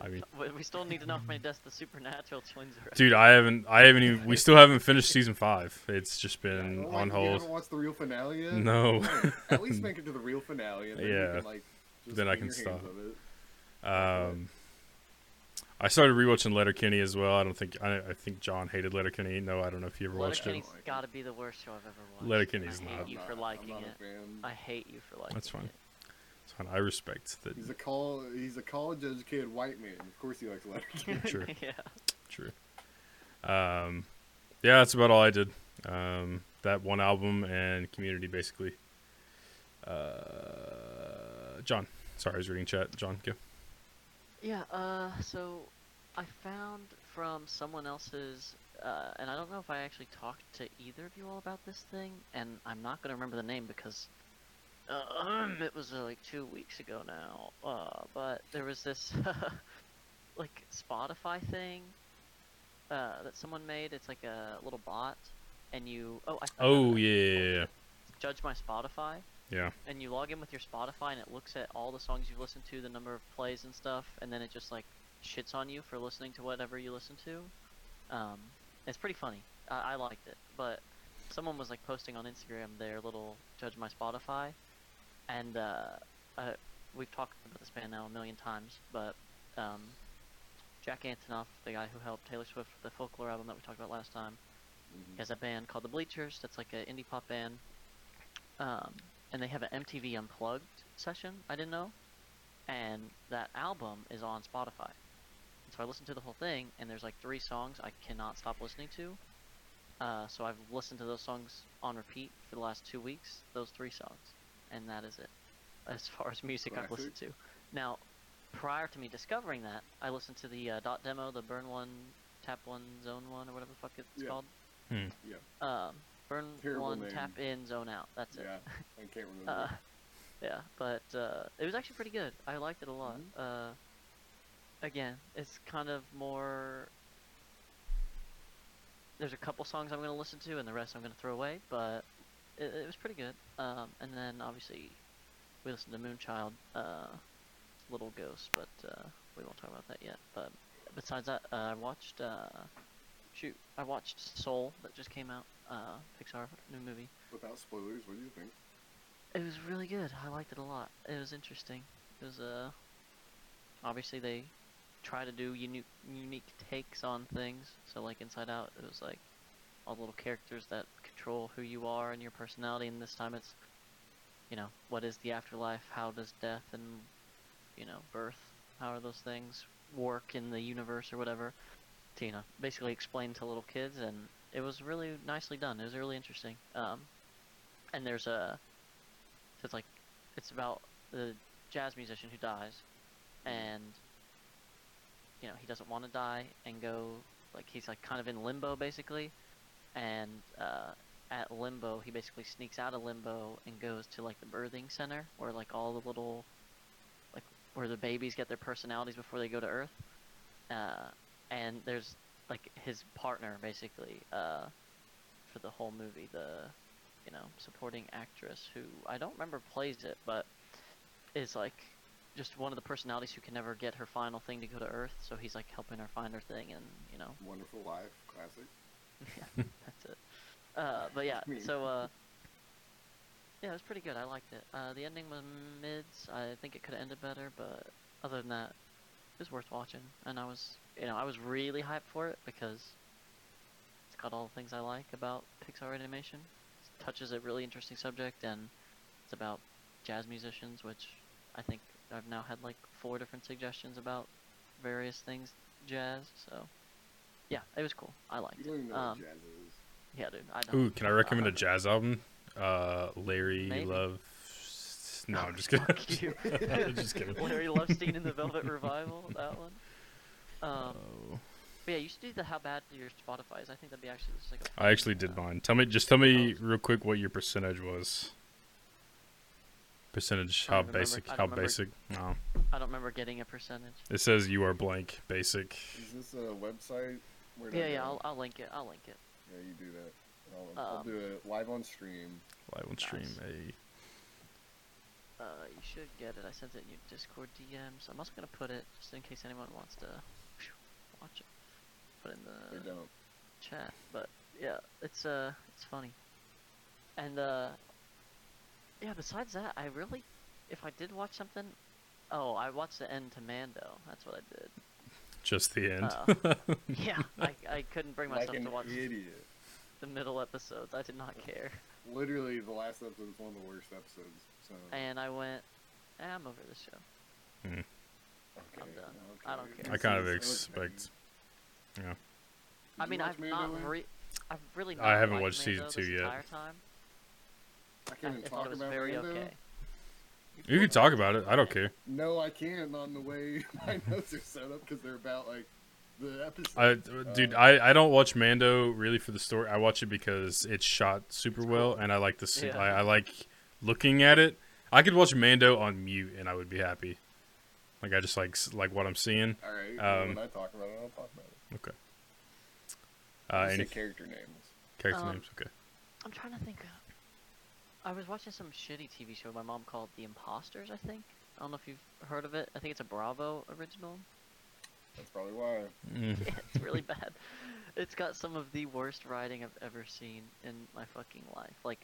I mean, We- We still need to know how many deaths the supernatural twins are. Dude, I haven't. I haven't even. We still haven't finished season five. It's just been Well, on like, You haven't hold. watched the real finale yet? No. No. At least make it to the real finale, and then Yeah. you can like. Just Then I can your hands stop. of it. Um, I started rewatching Letterkenny as well. I don't think. I, I think John hated Letterkenny. No, I don't know if you ever watched it. Letterkenny's it. got to be the worst show I've ever watched. Letterkenny's and I hate not. you for liking it. I hate you for liking it. That's fine. it. It's fine. I respect that. He's a call. He's a college educated white man. Of course, he likes Letterkenny. True. yeah. True. Um, yeah, that's about all I did. Um, that one album and Community, basically. Uh, John, sorry, I was reading chat. John, go. Yeah, uh, so I found from someone else's, uh, and I don't know if I actually talked to either of you all about this thing, and I'm not gonna remember the name because uh, it was uh, like two weeks ago now. Uh, but there was this like Spotify thing uh, that someone made. It's like a little bot, and you oh I Oh it. yeah, yeah, yeah. Judge my Spotify yeah. and you log in with your Spotify and it looks at all the songs you've listened to, the number of plays and stuff, and then it just like shits on you for listening to whatever you listen to. Um, it's pretty funny. I, I liked it, but someone was like posting on Instagram their little judge my Spotify, and uh, uh, we've talked about this band now a million times, but um, Jack Antonoff, the guy who helped Taylor Swift with the folklore album that we talked about last time, Mhm. has a band called the Bleachers. That's like an indie pop band. Um, and they have an MTV Unplugged session. I didn't know, and that album is on Spotify. And so I listened to the whole thing, and there's like three songs I cannot stop listening to. Uh, so I've listened to those songs on repeat for the last two weeks. Those three songs, and that is it, as far as music I've listened to. Now, prior to me discovering that, I listened to the uh, dot demo, the Burn One, Tap One, Zone One, or whatever the fuck it's Yeah. called. Hmm. Yeah. Um, Burn Terrible One, name. Tap In, Zone Out. That's it. Yeah, I can't remember. Uh, yeah, but uh, it was actually pretty good. I liked it a lot. Mhm. Uh, again, it's kind of more. There's a couple songs I'm gonna listen to, and the rest I'm gonna throw away. But it, it was pretty good. Um, and then obviously we listened to Moonchild, uh, Little Ghost, but uh, we won't talk about that yet. But besides that, uh, I watched. Uh, shoot, I watched Soul that just came out. Uh, Pixar new movie. Without spoilers, what do you think? It was really good. I liked it a lot. It was interesting. It was uh obviously they try to do unique unique takes on things. So like Inside Out, it was like all the little characters that control who you are and your personality. And this time it's you know what is the afterlife? How does death and you know birth? How are those things work in the universe or whatever? To you know basically explain to little kids, and it was really nicely done. It was really interesting. Um, and there's a it's like it's about the jazz musician who dies, and you know he doesn't want to die and go like he's like kind of in limbo basically, and uh, at limbo he basically sneaks out of limbo and goes to like the birthing center where like all the little like where the babies get their personalities before they go to Earth, uh, and there's like his partner basically uh, for the whole movie the you know, supporting actress who I don't remember plays it, but is like just one of the personalities who can never get her final thing to go to Earth. So he's like helping her find her thing, and you know, Wonderful Life, classic. yeah, that's it. Uh, but yeah, so uh, yeah, it was pretty good. I liked it. Uh, the ending was mids. I think it could have ended better, but other than that, it was worth watching. And I was, you know, I was really hyped for it because it's got all the things I like about Pixar animation. It touches a really interesting subject, and it's about jazz musicians, which I think I've now had like four different suggestions about various things jazz. So yeah, it was cool. I liked You don't even it. know Um, jazz is. yeah, dude. I don't. Ooh, can I recommend Uh, a jazz album? Uh, Larry Maybe. Love. No, I'm just kidding. Fuck you. I'm just kidding. Larry Lovestein in the Velvet Revival. That one. Um, Oh. but yeah, you should do the how bad your Spotify is. I think that'd be actually just like a. I actually did mine. Tell me, just tell me real quick what your percentage was. Percentage, how remember- basic, how remember. basic. No, I don't remember getting a percentage. it says you are blank, basic. Is this a website? Where do I Yeah, yeah. I'll, I'll link it. I'll link it. Yeah, you do that. I'll, I'll Um, do it live on stream. Live on stream. Nice. A Uh, you should get it. I sent it in your Discord DMs. I'm also gonna put it just in case anyone wants to watch it. Put it in the chat. But yeah, it's uh, it's funny. And uh, yeah. Besides that, I really, if I did watch something, oh, I watched the end to Mando. That's what I did. just the end. Uh, yeah, I, I couldn't bring myself like an to watch idiot. the middle episodes. I did not care. Literally, the last episode is one of the worst episodes. So. And I went, eh, I'm over this show. okay, I'm done. okay. I don't care. I kind of expect. Yeah. Did I mean, I've Mando, not Wayne? re- I've really I haven't liked watched season two yet. entire time. I I, can't even talk about very Mando. okay. You can talk about it. I don't care. No, I can't. Not in the way my notes are set up because they're about like the episode. I, dude, Uh, I, I don't watch Mando really for the story. I watch it because it's shot super well, and I like the. Yeah. I, I like looking at it. I could watch Mando on mute, and I would be happy. Like I just like like what I'm seeing. All right. um, when I talk about it, I'll talk about it. Okay. Uh, Uh, any character names. character Um, names? Okay. I'm trying to think. Of, I was watching some shitty TV show my mom called The Imposters. I think. I don't know if you've heard of it. I think it's a Bravo original. That's probably why. Mm. Yeah, it's really bad. It's got some of the worst writing I've ever seen in my fucking life. Like,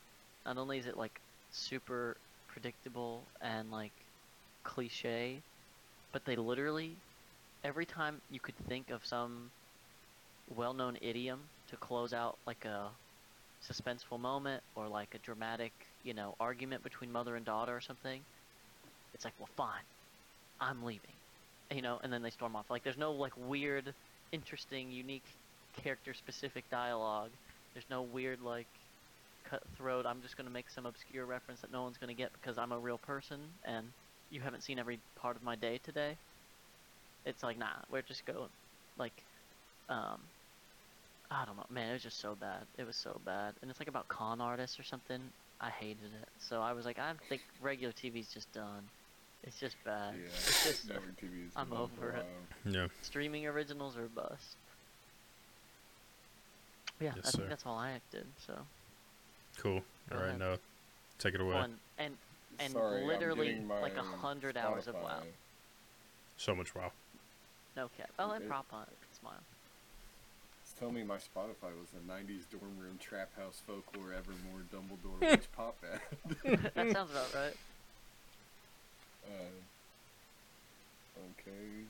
not only is it like super predictable and like cliche, but they literally every time you could think of some well-known idiom to close out like a suspenseful moment or like a dramatic, you know, argument between mother and daughter or something, it's like, well, fine, I'm leaving, you know, and then they storm off. Like, there's no like weird, interesting, unique, character-specific dialogue. There's no weird like cutthroat. I'm just gonna make some obscure reference that no one's gonna get because I'm a real person and you haven't seen every part of my day today. It's like nah, we're just going like um I don't know, man, it was just so bad. It was so bad. And it's like about con artists or something. I hated it. So I was like, I think regular TV's just done. It's just bad. Yeah, It's just network TV I'm done for a over it. while. Yeah. streaming originals are a bust. Yeah, Yes, I think sir. that's all I did. So Cool. Go All right, ahead. Noah, take it away. One and and Sorry, literally like a hundred hours of WoW. So much wow. No cap. Oh, and Okay. prop hunt. Smile. It's telling me my Spotify was a 90s dorm room trap house folklore Evermore Dumbledore witch pop band. that sounds about right. Uh, okay.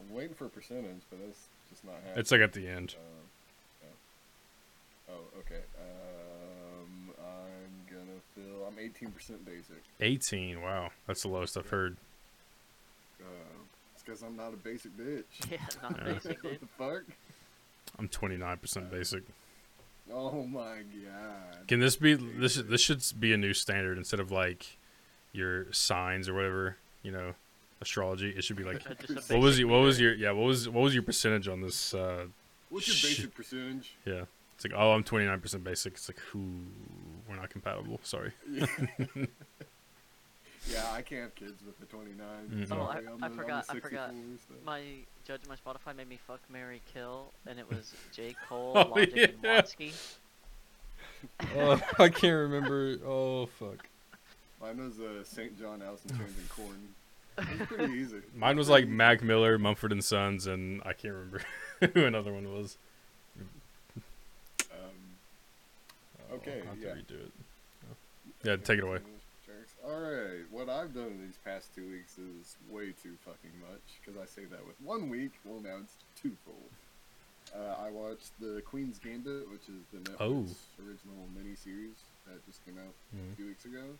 I'm waiting for a percentage, but that's just not happening. It's like at the end. Uh, yeah. Oh, okay. Um, I'm gonna fill. I'm 18% basic. 18. Wow, that's the lowest I've heard. Uh, it's because I'm not a basic bitch. Yeah, not Yeah. basic, what the fuck? I'm 29% basic. Oh my god. Can this be this? This should be a new standard instead of like your signs or whatever. You know, astrology. It should be like. Just a What was basic your, what was your yeah what was what was your percentage on this uh What's your Shit. basic percentage? yeah it's like oh I'm 29% basic it's like who we're not compatible sorry Yeah, I can't have kids with the 29. Mhm. Oh, I- I'm I the- I'm forgot- the I forgot. 64. My judge my Spotify made me fuck marry Kill, and it was J Cole, Oh, Logic, and yeah. Watsky. oh I can't remember oh fuck Mine was uh, St. John House and Chains and Korn. It was pretty easy. mine was like Mac Miller Mumford and Sons and I can't remember who another one was Um, Oh, Okay, I'll have to redo it yeah take it away All right, what I've done in these past two weeks is way too fucking much. Because I say that with one week, well now it's twofold. Uh, I watched the Queen's Gambit, which is the Netflix Oh. original miniseries that just came out Mhm. a few weeks ago.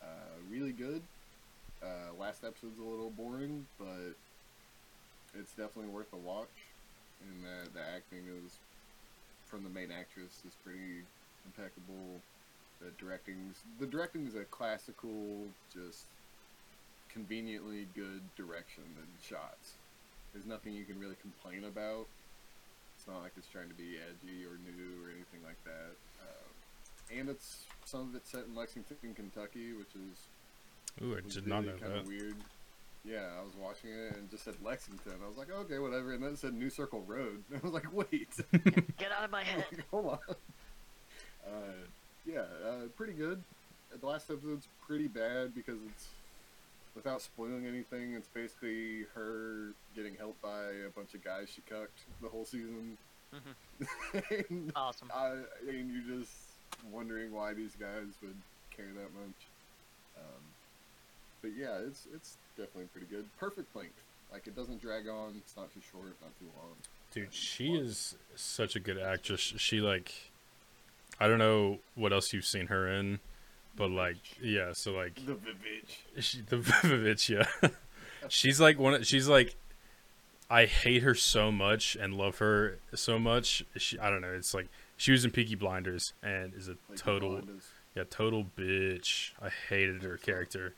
Uh, really good. Uh, last episode's a little boring, but it's definitely worth a watch. And the, the acting is from the main actress is pretty impeccable. The directing's the directing is a classical, just conveniently good direction and shots. There's nothing you can really complain about. It's not like it's trying to be edgy or new or anything like that. Um, and it's some of it's set in Lexington, Kentucky, which is ooh I was did not know kind that of weird. Yeah, I was watching it and it just said Lexington. I was like, okay, whatever. And then it said New Circle Road. I was like, wait, Get out of my head. hold on. Uh, yeah, uh, pretty good. The last episode's pretty bad because it's without spoiling anything. It's basically her getting helped by a bunch of guys she cucked the whole season. and Awesome. I, I mean, you're just wondering why these guys would care that much. Um, but yeah, it's it's definitely pretty good. Perfect length. Like it doesn't drag on. It's not too short, not too long. Dude, she is such a good actress. She like, I don't know what else you've seen her in, but like, yeah. So like, The Vivitch. she, the Vivitch, yeah. she's like one. Of, she's like, I hate her so much and love her so much. She, I don't know. It's like she was in Peaky Blinders and is a total, yeah, total bitch. I hated her character.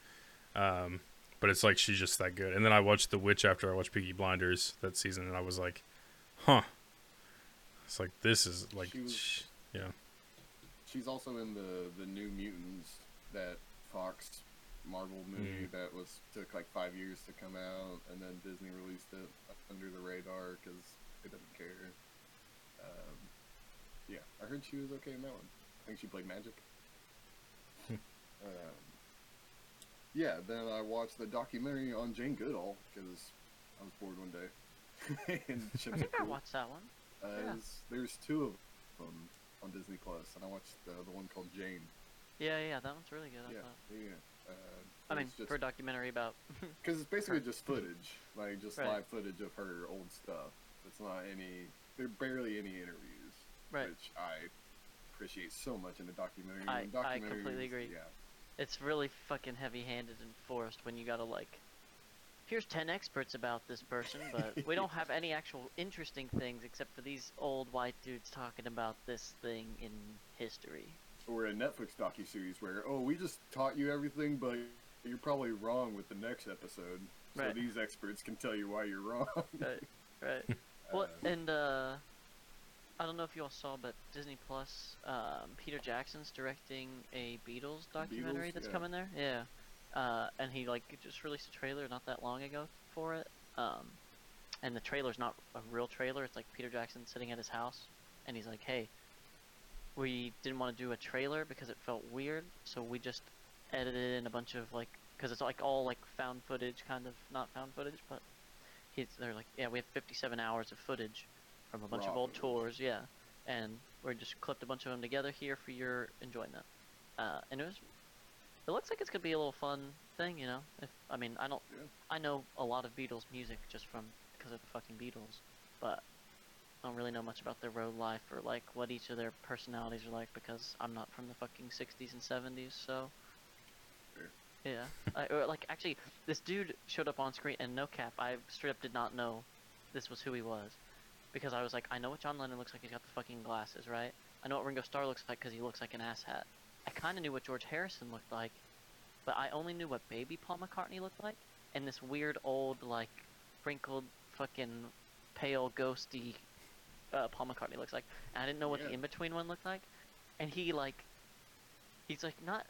Um, but it's like she's just that good. And then I watched The Witch after I watched Peaky Blinders that season, and I was like, huh. It's like this is like, was- yeah, She's also in the the New Mutants that Fox Marvel movie Mm. that was took like five years to come out, and then Disney released it under the radar because they didn't care. Um, yeah, I heard she was okay in that one. I think she played Magik. um, yeah, then I watched the documentary on Jane Goodall because I was bored one day. and I Ships think of I watched that one. Uh, Yeah. it's- there's two of them on Disney Plus, and I watched the, the one called Jane. Yeah, yeah, that one's really good. I yeah, thought. yeah. Uh, I mean, just for a documentary about. because it's basically just footage, like just Right. live footage of her old stuff. It's not any. There are barely any interviews, Right. which I appreciate so much in a documentary. I- I completely agree. Yeah, it's really fucking heavy-handed and forced when you gotta like here's 10 experts about this person, but we don't have any actual interesting things except for these old white dudes talking about this thing in history. Or a Netflix docu-series where, oh, we just taught you everything, but you're probably wrong with the next episode. So Right. these experts can tell you why you're wrong. Right, right. well, Um, and uh, I don't know if you all saw, but Disney Plus, um, Peter Jackson's directing a Beatles documentary Beatles? that's Yeah. coming there. Yeah, uh, and he like just released a trailer not that long ago for it. Um, and the trailer's not a real trailer. It's like Peter Jackson sitting at his house, and he's like, "Hey, we didn't want to do a trailer because it felt weird, so we just edited in a bunch of like, because it's like all like found footage, kind of not found footage, but he's they're like, yeah, we have 57 hours of footage from a bunch Raw of old footage. tours, yeah, and we just clipped a bunch of them together here for your enjoyment. Uh, and it was, it looks like it's gonna be a little fun thing, you know. If I mean, I don't, Yeah. I know a lot of Beatles music just from because of the fucking Beatles, but I don't really know much about their road life or like what each of their personalities are like because I'm not from the fucking 60s and 70s, so. Yeah, I, or like actually, this dude showed up on screen, and no cap, I straight up did not know this was who he was, because I was like, I know what John Lennon looks like. He's got the fucking glasses, right? I know what Ringo Starr looks like because he looks like an asshat. I kind of knew what George Harrison looked like, but I only knew what baby Paul McCartney looked like, and this weird old like wrinkled fucking pale ghosty uh, Paul McCartney looks like. And I didn't know what the in between one looked like, and he like, he's like not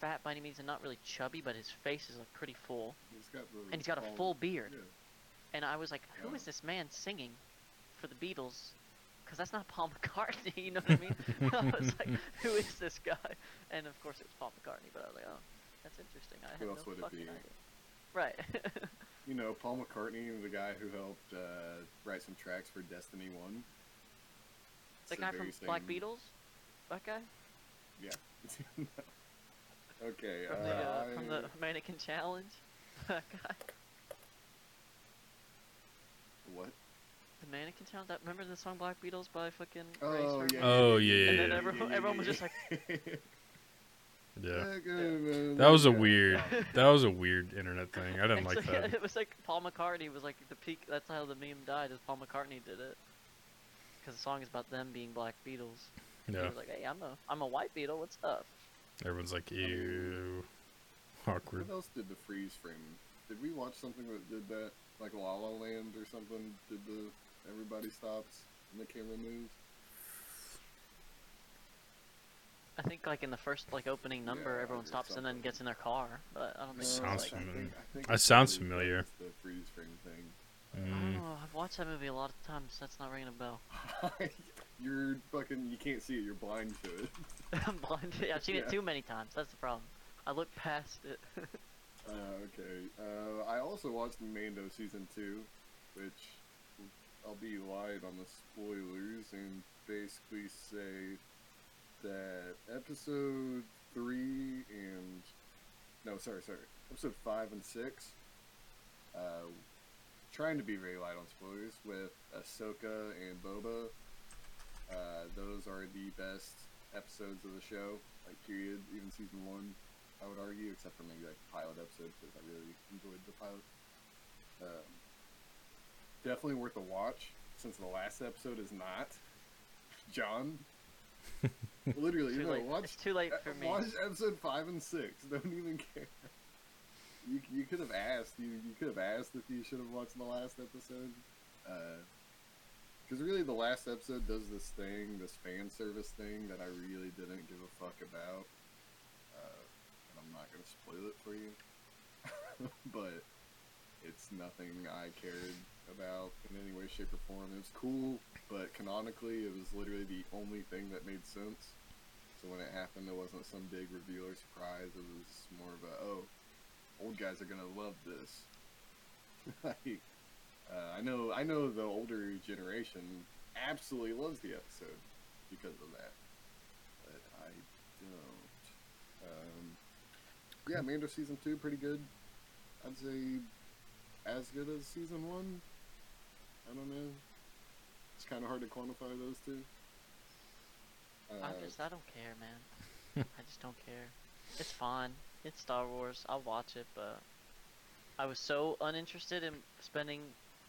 fat by any means and not really chubby, but his face is like pretty full, He's and he's got a full beard. Yeah. And I was like, who Yeah. is this man singing for the Beatles? Because that's not Paul McCartney, you know what I mean? I was like, who is this guy? And of course it was Paul McCartney, but I was like, oh, that's interesting. I had Who no else would it be? idea. Right. You know, Paul McCartney, the guy who helped uh, write some tracks for Destiny One. the It's guy from Black Beatles? That guy? Yeah. okay. From uh, the uh, from the Mannequin Challenge? that guy? what? The Mannequin Town. That, remember the song Black Beatles by fucking Oh Sharp? yeah. Oh, yeah, And then everyone- everyone was just like- Yeah. That That was a weird. That was a weird internet thing. I didn't It's like that. It was like Paul McCartney was like the peak. That's how the meme died. Is Paul McCartney did it? Because the song is about them being Black Beatles. Yeah. He Yeah. was like, "Hey, I'm a I'm a white beetle. What's up?" Everyone's like, ew. Awkward. What else did the freeze frame? Did we watch something that did that? Like La La Land or something? Did the everybody stops and the camera moves? I think like in the first like opening number, Yeah, everyone or stops and then gets in their car. But I don't think it Sounds like, I familiar. think- I think That sounds familiar. The freeze frame thing. I don't Mm. know. I've watched that movie a lot of times. That's not ringing a bell. you're fucking. You can't see it. You're blind to it. I'm blind. I've seen it too many times. That's the problem. I look past it. Uh, okay. Uh, I also watched Mando season two, which I'll be light on the spoilers and basically say that episode three and no, sorry, sorry, episode five and six. Uh, trying to be very light on spoilers with Ahsoka and Boba. Uh, those are the best episodes of the show, like period. Even season one. I would argue, except for maybe like pilot episodes because I really enjoyed the pilot. Um, definitely worth a watch since the last episode is not. John, literally, you too know, late. watch It's too late uh, for me. watch episode five and six. Don't even care. You you could have asked. You you could have asked if you should have watched the last episode. Because really, the last episode does this thing, this fan service thing that I really didn't give a fuck about. Uh, and I'm not gonna spoil it for you, but it's nothing I cared about in any way, shape, or form. It was cool, but canonically, it was literally the only thing that made sense. So when it happened, it wasn't some big reveal or surprise. It was more of a, oh, old guys are gonna love this. like, uh, I know, I know the older generation absolutely loves the episode because of that, but I don't. Um, yeah, Mando season two pretty good. I'd say as good as season one. I don't know. It's kind of hard to quantify those two. Uh, I just I don't care, man. I just don't care. It's fine. It's Star Wars. I'll watch it, but I was so uninterested in spending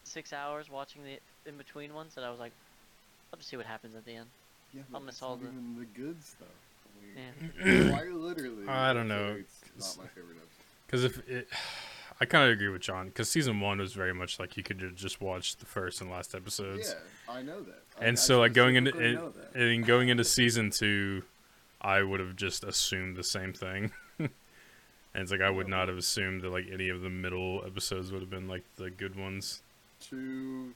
six hours watching the in between ones that I was like, I'll just see what happens at the end. Yeah, I'll but miss it's all not the- even the good stuff. Yeah. Why literally? I don't know. It's not my favorite episode. Because if it, I kind of agree with John. Because season one was very much like you could just watch the first and last episodes. Yeah, I know that. I- and I so like going into it, and going into season two, I would have just assumed the same thing. and it's like I would not have assumed that like any of the middle episodes would have been like the good ones. two,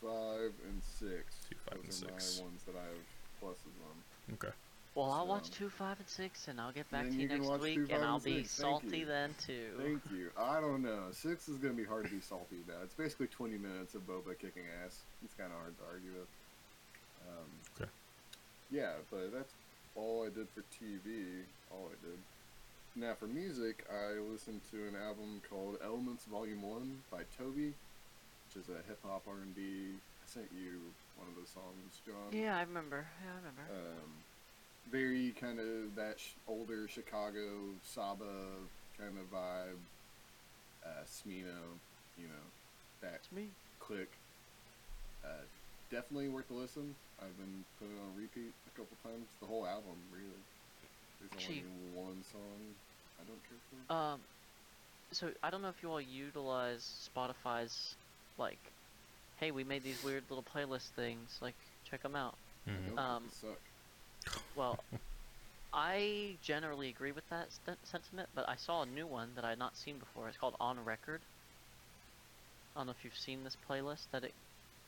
five, and six. Two, five, Those and are six. my ones that I have pluses on. Okay. Well, I'll watch two, five, and six, and I'll get back to you, you next week, two, and I'll and be. Thank salty you. then too. Thank you. I don't know. Six is gonna be hard to be salty about. It's basically 20 minutes of Boba kicking ass. It's kind of hard to argue with. Um, Okay. Yeah, but that's all I did for TV. All I did. Now for music, I listened to an album called Elements Volume One by TOBi, which is a hip hop R&B. I sent you one of those songs, John. Yeah, I remember. Yeah, I remember. Um, very kind of that sh- older Chicago Saba kind of vibe. Uh, Smino, you know, that it's me. click. Uh, definitely worth a listen. I've been putting it on repeat a couple times. The whole album, really. There's Actually- only one song I don't care for. Um, so I don't know if you all utilize Spotify's, like, hey, we made these weird little playlist things. Like, check them out. I Mhm. um, suck. Well, I generally agree with that st- sentiment, but I saw a new one that I had not seen before. It's called On Record. I don't know if you've seen this playlist that it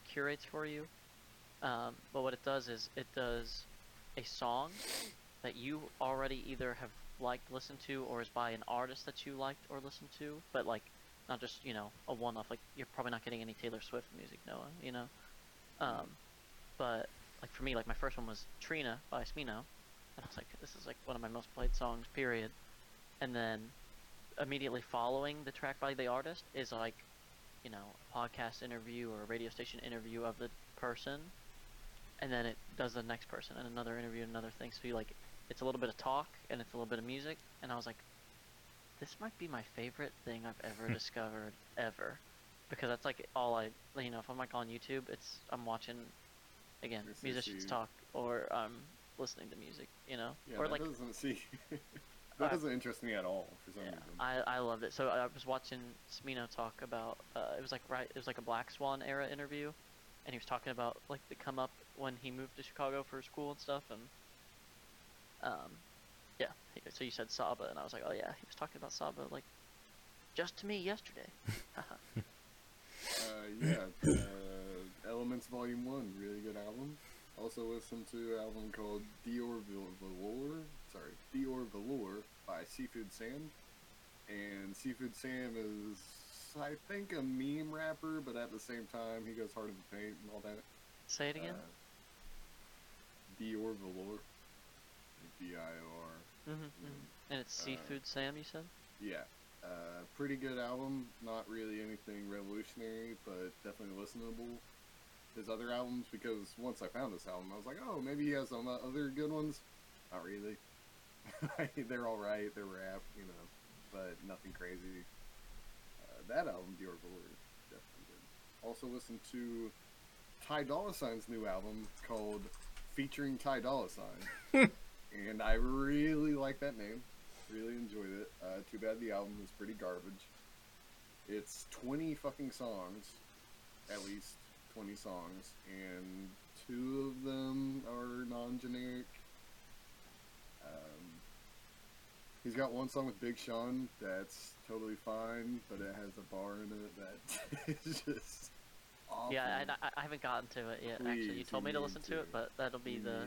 curates for you. Um, but what it does is it does a song that you already either have liked, listened to, or is by an artist that you liked or listened to, but like not just you know a one-off. Like you're probably not getting any Taylor Swift music, Noah. You know, um, but like for me, like my first one was Trina by Smino, and I was like, this is like one of my most played songs, period. And then immediately following the track by the artist is like, you know, a podcast interview or a radio station interview of the person, and then it does the next person and another interview and another thing. So you like, it's a little bit of talk and it's a little bit of music, and I was like, this might be my favorite thing I've ever hmm. discovered ever, because that's like all I, you know, if I'm like on YouTube, it's I'm watching, again, musicians talk or I'm listening to music, you know, Yeah, or that like doesn't see. That doesn't interest me at all for some yeah, reason. I, I loved it. So I was watching Smino talk about uh, it was like right it was like a Black Swan era interview, and he was talking about like the come up when he moved to Chicago for school and stuff, and um, yeah. So you said Saba, and I was like, oh yeah, he was talking about Saba like just to me yesterday. Uh, yeah, uh, Elements Volume One, really good album. Also listened to an album called Dior Velour, sorry, Dior Velour by Seafood Sam. And Seafood Sam is, I think, a meme rapper, but at the same time, he goes hard in the paint and all that. Say it again. Uh, Dior Velour, D I O R. mm-hmm, And it's uh, Seafood Sam, you said. Yeah. Uh, pretty good album. Not really anything revolutionary, but definitely listenable. His other albums, because once I found this album, I was like, oh, maybe he has some other good ones. Not really. They're all right. They're rap, you know, but nothing crazy. Uh, that album, Dior Velour, definitely good. Also listened to Ty Dolla Sign's new album called featuring Ty Dolla Sign, and I really like that name. Really enjoyed it. Uh, too bad the album is pretty garbage. It's 20 fucking songs, at least 20 songs, and two of them are non-generic. Um, he's got one song with Big Sean that's totally fine, but it has a bar in it that is just awful. Yeah, I, I, I haven't gotten to it yet. Actually, you told you me to listen to. to. it, but that'll be You the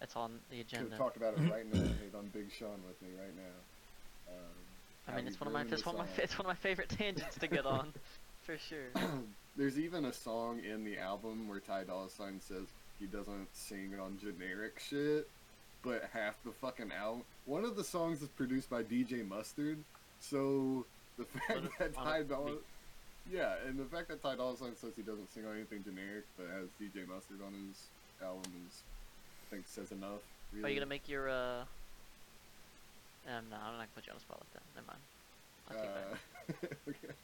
it's on the Could agenda. have talked about it right now. Hate on Big Sean with me right now. Um, I mean, it's one of my it's one of my it's one of my favorite tangents to get on, for sure. There's even a song in the album where Ty Dolla Sign says he doesn't sing on generic shit, but half the fucking album. One of the songs is produced by DJ Mustard, so the fact On that Ty Dolla, beat. yeah, and the fact that Ty Dolla Sign says he doesn't sing on anything generic, but has DJ Mustard on his album is, I think, says enough. Really. Are you gonna make your uh? Um, no, I'm not gonna put you on the spot like that. Never mind. I'll take it back. okay.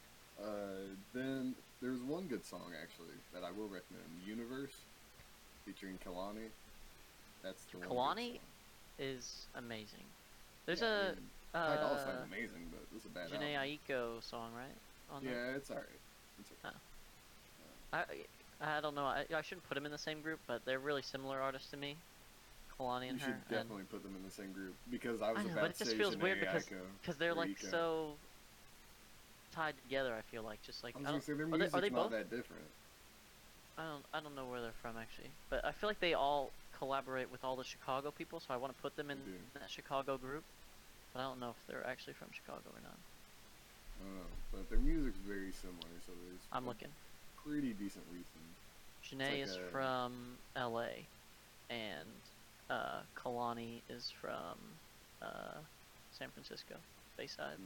Uh, then there's one good song actually that I will recommend. Universe, featuring Kehlani. That's the Kehlani. Is amazing. There's Yeah, I a mean, Ty Dolla uh, amazing, but this is a bad Jhené. Aiko song, right? On there? Yeah, it's alright. It's okay. I I don't know. I, I shouldn't put them in the same group, but they're really similar artists to me. Kehlani You and should her, and definitely put them in the same group because I was I know, about but it to just feels weird Jhené because- Aiko because they're like so tied together. I feel like just like I I don't, say their are they- are they both? that different. I don't I don't know where they're from actually, but I feel like they all collaborate with all the Chicago people, so I want to put them in do. that Chicago group. But I don't know if they're actually from Chicago or not. I don't know, but their music's very similar, so there's I'm looking. pretty decent reason. Jhené like is a- from L.A. and uh, Kehlani is from uh, San Francisco, Bayside.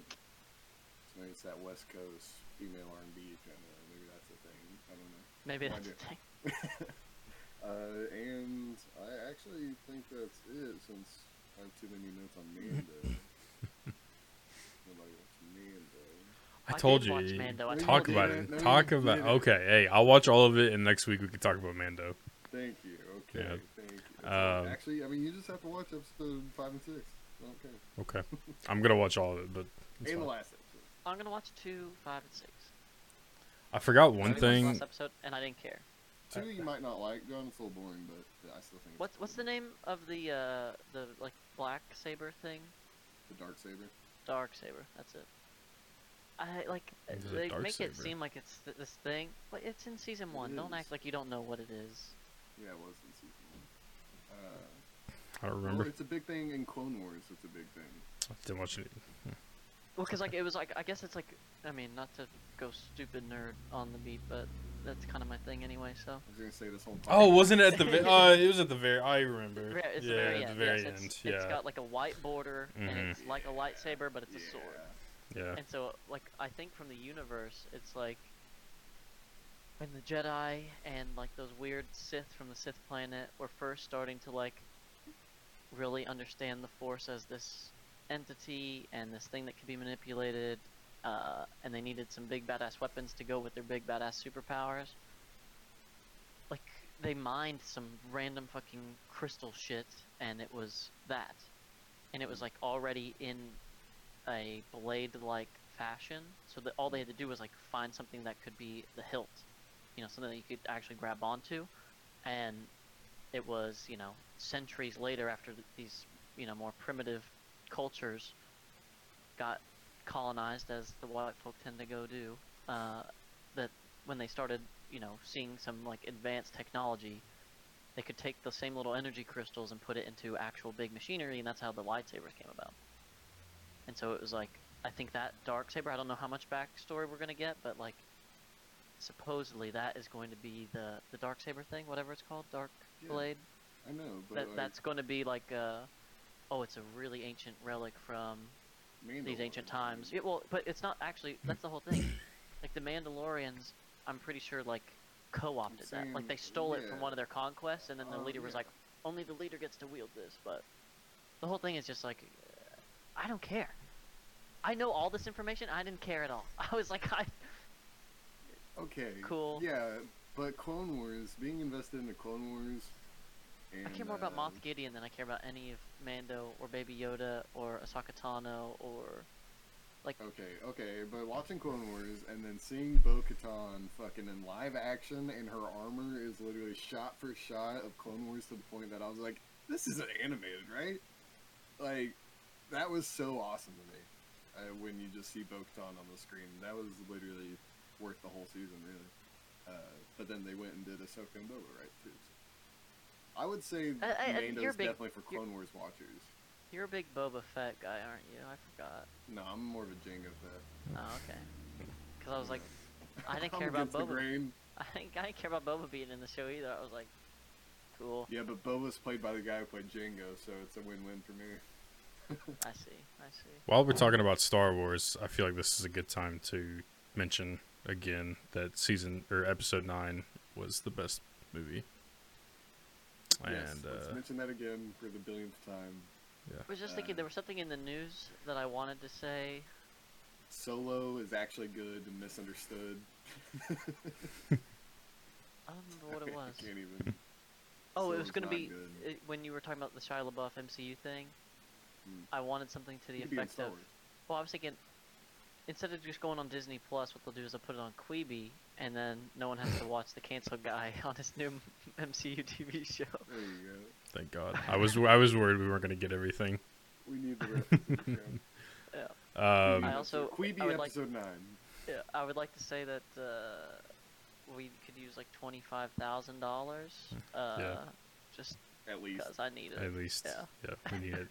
So maybe it's that West Coast female R&B kind of. Maybe that's a thing. I don't know. Maybe No that's the idea. thing. uh, and I actually think that's it since I have too many notes on Mando. Nobody wants Mando. I I told you. watch Mando. I Talk about No, it. you Talk about. didn't. Okay, hey, I'll watch all of it, and next week we can talk about Mando. Thank you. Okay. Yeah. Thank you. That's all right. Um, actually, I mean, you just have to watch episode five and six. Okay. Okay, I'm gonna watch all of it, but it's and the fine. last episode. I'm gonna watch two, five, and six. I forgot one only watched thing. Last episode, and I didn't care. Two you might not like, John. It's a little boring, but I still think. it's What's what's the name of the uh the like black saber thing? The dark saber. Dark saber. That's it. I like Is it they Dark make it seem like it's th- this thing, but it's in season It one. Don't is. act like you don't know what it is. Yeah, it was in season one. Uh, I don't well, remember. it's a big thing in Clone Wars. It's a big thing. I didn't watch it. Well, cause like it was like I guess it's like I mean not to go stupid nerd on the beat, but that's kind of my thing anyway. So I was gonna say this whole. Oh, podcast- wasn't it at the? Ve- uh, it was at the very. I remember. Ver- it's yeah, the very at end. the very yes, end. It's, yeah. it's got like a white border and Mhm. it's like a lightsaber, but it's a sword. Yeah. yeah. And so, like, I think from the universe, it's like when the Jedi and like those weird Sith from the Sith planet were first starting to like really understand the Force as this entity and this thing that could be manipulated, uh, and they needed some big badass weapons to go with their big badass superpowers. Like they mined some random fucking crystal shit, and it was that, and it was like already in a blade-like fashion, so that all they had to do was like find something that could be the hilt, you know, something that you could actually grab onto, and it was you know centuries later after these you know more primitive cultures got colonized as the white folk tend to go do, uh, that when they started you know seeing some like advanced technology, they could take the same little energy crystals and put it into actual big machinery, and that's how the lightsabers came about. And so it was like, I think that dark saber. I don't know how much backstory we're gonna get, but like, supposedly that is going to be the the dark saber thing, whatever it's called, dark Yeah, blade. I know, but That like, that's going to be like, uh, oh, it's a really ancient relic from these ancient times. Yeah, well, but it's not actually. That's the whole thing. like the Mandalorians, I'm pretty sure like co-opted that. Like they stole it from one of their conquests, and then the Oh, leader was yeah. like, only the leader gets to wield this. But the whole thing is just like, I don't care. I know all this information. I didn't care at all. I was like, I. Okay. Cool. Yeah, but Clone Wars, being invested in the Clone Wars. And, I care more about uh, Moff Gideon than I care about any of Mando or Baby Yoda or Ahsoka Tano or like Okay, okay, but watching Clone Wars and then seeing Bo Katan fucking in live action and her armor is literally shot for shot of Clone Wars to the point that I was like, this isn't animated, right? Like, that was so awesome to me uh, when you just see Bo Katan on the screen. That was literally worth the whole season, really. Uh, but then they went and did Ahsoka and Boba, right, too. So. I would say I- I- I- Mando's you're big- definitely for you're- Clone Wars watchers. you're a big Boba Fett guy, aren't you? I forgot. No, I'm more of a Jango Fett. Oh, okay. Because I was like, I didn't care about against the Boba. grain. I didn't, I didn't care about Boba being in the show either. I was like, cool. Yeah, but Boba's played by the guy who played Jango, so it's a win-win for me. I see. I see. While we're talking about Star Wars, I feel like this is a good time to mention again that season or episode nine was the best movie. Yes, And let's uh, mention that again for the billionth time. yeah, I was just thinking Uh, there was something in the news that I wanted to say. Solo is actually good and misunderstood. I don't remember what it was. I can't even. Oh, it was gonna be it, when you were talking about the Shia LaBeouf MCU thing. Hmm. I wanted something to the Could be effect of. Well, I was thinking instead of just going on Disney Plus, what they'll do is they'll put it on Quibi, and then no one has to watch the canceled guy on his new MCU TV show. There you go. Thank God. I was I was worried we weren't gonna get everything. We need the rest of the show. Um, I also- Quibi I would like- episode nine. Yeah, I would like to say that uh, we could use like twenty five thousand dollars. Uh, Just At least. because I need it. at least, Yeah. yeah, we need it.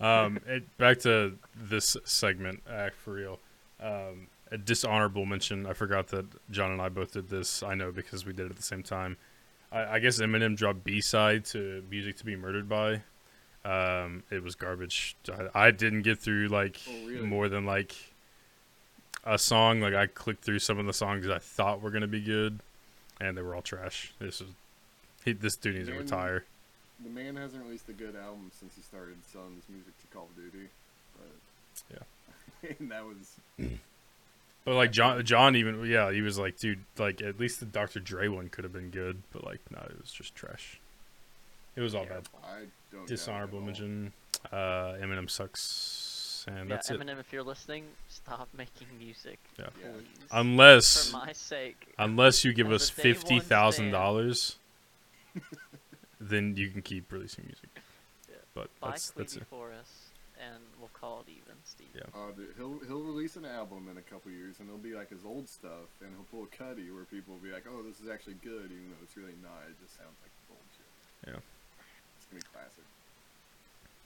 Um, it, back to this segment, act for real. Um, a dishonorable mention. I forgot that John and I both did this. I know because we did it at the same time. I, I guess Eminem dropped B side to "Music to Be Murdered By." Um, it was garbage. I, I didn't get through like Oh, really? more than like a song. Like I clicked through some of the songs I thought were gonna be good, and they were all trash. This was he, this dude needs to retire. The man hasn't released a good album since he started selling his music to Call of Duty. But yeah, and that was But like John, John even yeah, he was like, dude, like at least the Dr. Dre one could have been good, but like no, it was just trash. It was all yeah, bad. I don't. doubt it Dishonorable mention. Uh, Eminem sucks, and yeah, that's it. Eminem, if you're listening, stop making music, Yeah. Yeah. please. Unless for my sake. unless you give us a day one fifty thousand stand. dollars, then you can keep releasing music. Yeah. But Buy that's that's Quibi it. for us, and we'll call it even, Steve. Yeah. Uh, dude, he'll he'll release an album in a couple years, and it'll be like his old stuff, and he'll pull a Cudi where people will be like, "Oh, this is actually good," even though it's really not. It just sounds like bullshit. Yeah. It's gonna be classic.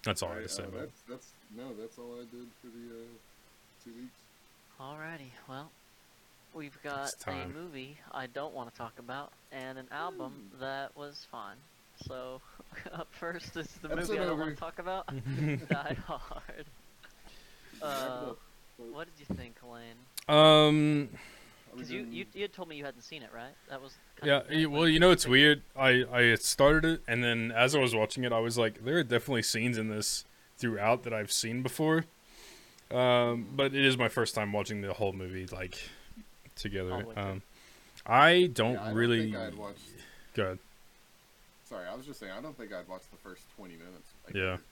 That's all I Alright, have to say uh, that's that's no, that's all I did for the uh, two weeks. Alrighty, well, we've got a movie I don't want to talk about, and an album Ooh. that was fun. So, up first is the Episode movie I don't want to talk about Die Hard. Uh, what did you think, Elaine? Um. Because you, you you had told me you hadn't seen it, right? That was kind Yeah, of y- well, you know it's weird. I I started it, and then as I was watching it, I was like, there are definitely scenes in this throughout that I've seen before. Um, but it is my first time watching the whole movie like together. All the way through. Um, I don't yeah, I really. Don't think I'd watched, Good. Sorry, I was just saying I don't think I'd watched the first twenty minutes. Yeah.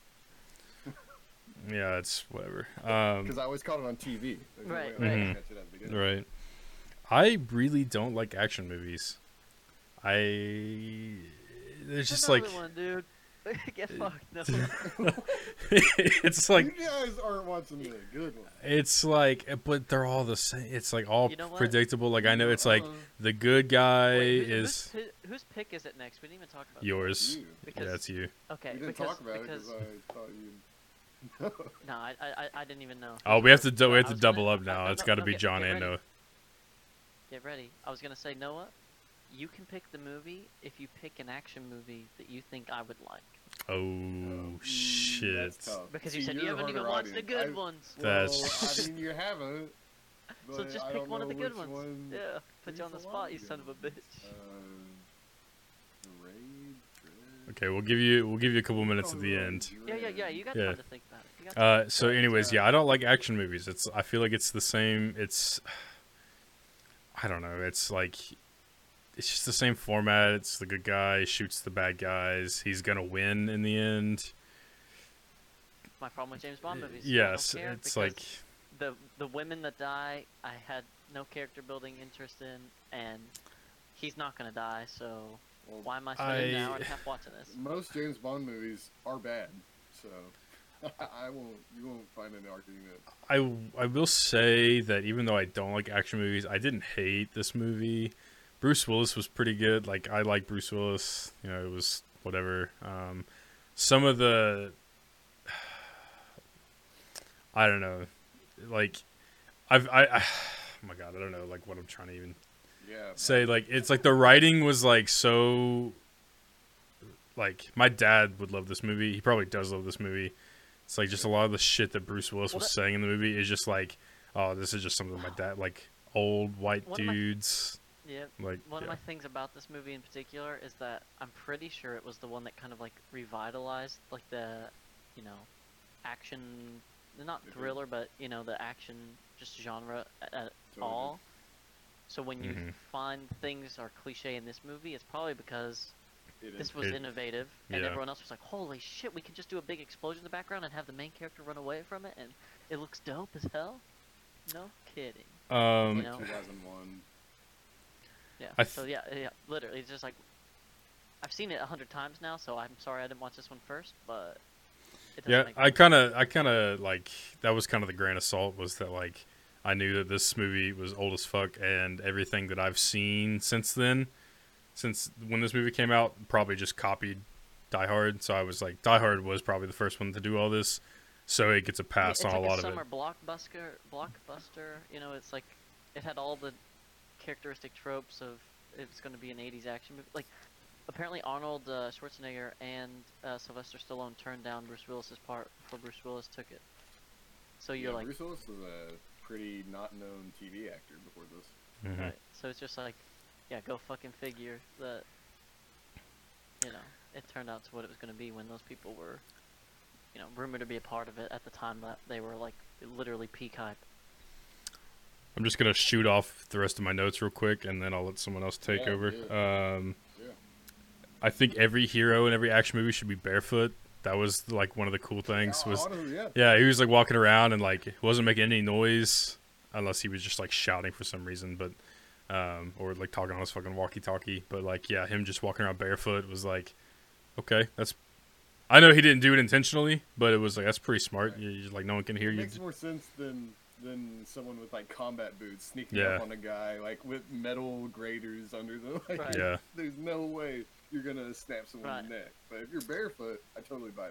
Yeah, it's whatever. Um, Because I always caught it on TV. There's no way Right, I was gonna right. catch it at the right. I really don't like action movies. I. It's just like one, dude. Get fucked. No. it's like you guys aren't watching the good one. It's like, but they're all the same. It's like all You know predictable. Like I know it's like Uh, the good guy Wait, who- is whose, pi- whose pick is it next? We didn't even talk about. yours. you. Because Yeah, it's you. okay, We didn't because talk about because it because I thought you. no, I, I I didn't even know. Oh, we have to do, we have to was gonna- double up now. no, It's no, got to no, be get- John get and ready. Noah. Get ready. I was gonna say Noah, you can pick the movie if you pick an action movie that you think I would like. Oh shit! That's tough. Because you See, said you haven't even harder watched the good I- ones. That's- Well, I mean, you haven't. So just I pick one of the good ones. one- Yeah, put you on the There's a lot spot, you son of a bitch. Um, the raid, Okay, we'll give you we'll give you a couple minutes Oh, at the end. Yeah, yeah, yeah. You got Yeah. time to think about it. You got time. Uh, so anyways, uh, yeah, I don't like action movies. It's I feel like it's the same. It's I don't know. It's like it's just the same format. It's the good guy shoots the bad guys. He's gonna win in the end. My problem with James Bond movies. Yes, it's like the the women that die, I had no character building interest in, and he's not gonna die. So Well, why am I spending an I- hour and a half watching this? Most James Bond movies are bad, so I won't. You won't find an argument. I I will say that even though I don't like action movies, I didn't hate this movie. Bruce Willis was pretty good. Like I like Bruce Willis. You know, it was whatever. Um, some of the I don't know, like I've I, I oh my god I don't know like what I'm trying to even Yeah. say like it's like the writing was like so like my dad would love this movie he probably does love this movie it's like just a lot of the shit that bruce willis Well, was that- saying in the movie is just like oh this is just something my dad like old white One of my- dudes Yeah. like One yeah. of my things about this movie in particular is that I'm pretty sure it was the one that kind of like revitalized like the, you know, action not It is. thriller, but you know the action just genre at, at Totally. all. So when you Mhm. find things are cliche in this movie, it's probably because It this was It- innovative, and yeah. everyone else was like, "Holy shit, we can just do a big explosion in the background and have the main character run away from it, and it looks dope as hell." No kidding. Um, You know? 2001. Yeah. I so yeah, yeah, literally, it's just like I've seen it a hundred times now, so I'm sorry I didn't watch this one first, but it doesn't yeah, I kind of, I kind of like that was kind of the grain of salt was that like I knew that this movie was old as fuck, and everything that I've seen since then, since when this movie came out, probably just copied Die Hard. So I was like, Die Hard was probably the first one to do all this, so it gets a pass it's on like a lot of summer blockbuster, blockbuster. You know, it's like it had all the characteristic tropes of if it's going to be an '80s action movie. Like apparently Arnold uh, Schwarzenegger and uh, Sylvester Stallone turned down Bruce Willis's part before Bruce Willis took it. So you're yeah, like, Bruce Willis was a pretty not known TV actor before this. Mhm. right. So it's just like, yeah, go fucking figure that. You know, it turned out to what it was going to be when those people were, you know, rumored to be a part of it at the time that they were like literally peak hype. I'm just gonna shoot off the rest of my notes real quick, and then I'll let someone else take Yeah, over. Um, Yeah. I think every hero in every action movie should be barefoot. That was like one of the cool things. Yeah, Was yeah. yeah, he was like walking around and like wasn't making any noise unless he was just like shouting for some reason, but um, or like talking on his fucking walkie-talkie. But like yeah, him just walking around barefoot was like okay, that's. I know he didn't do it intentionally, but it was like that's pretty smart. Right. You you just like no one can hear It you. makes more sense than than someone with like combat boots sneaking Yeah. up on a guy like with metal graters under the like. Right. Yeah. There's no way you're gonna snap someone's Right. neck. But if you're barefoot, I totally buy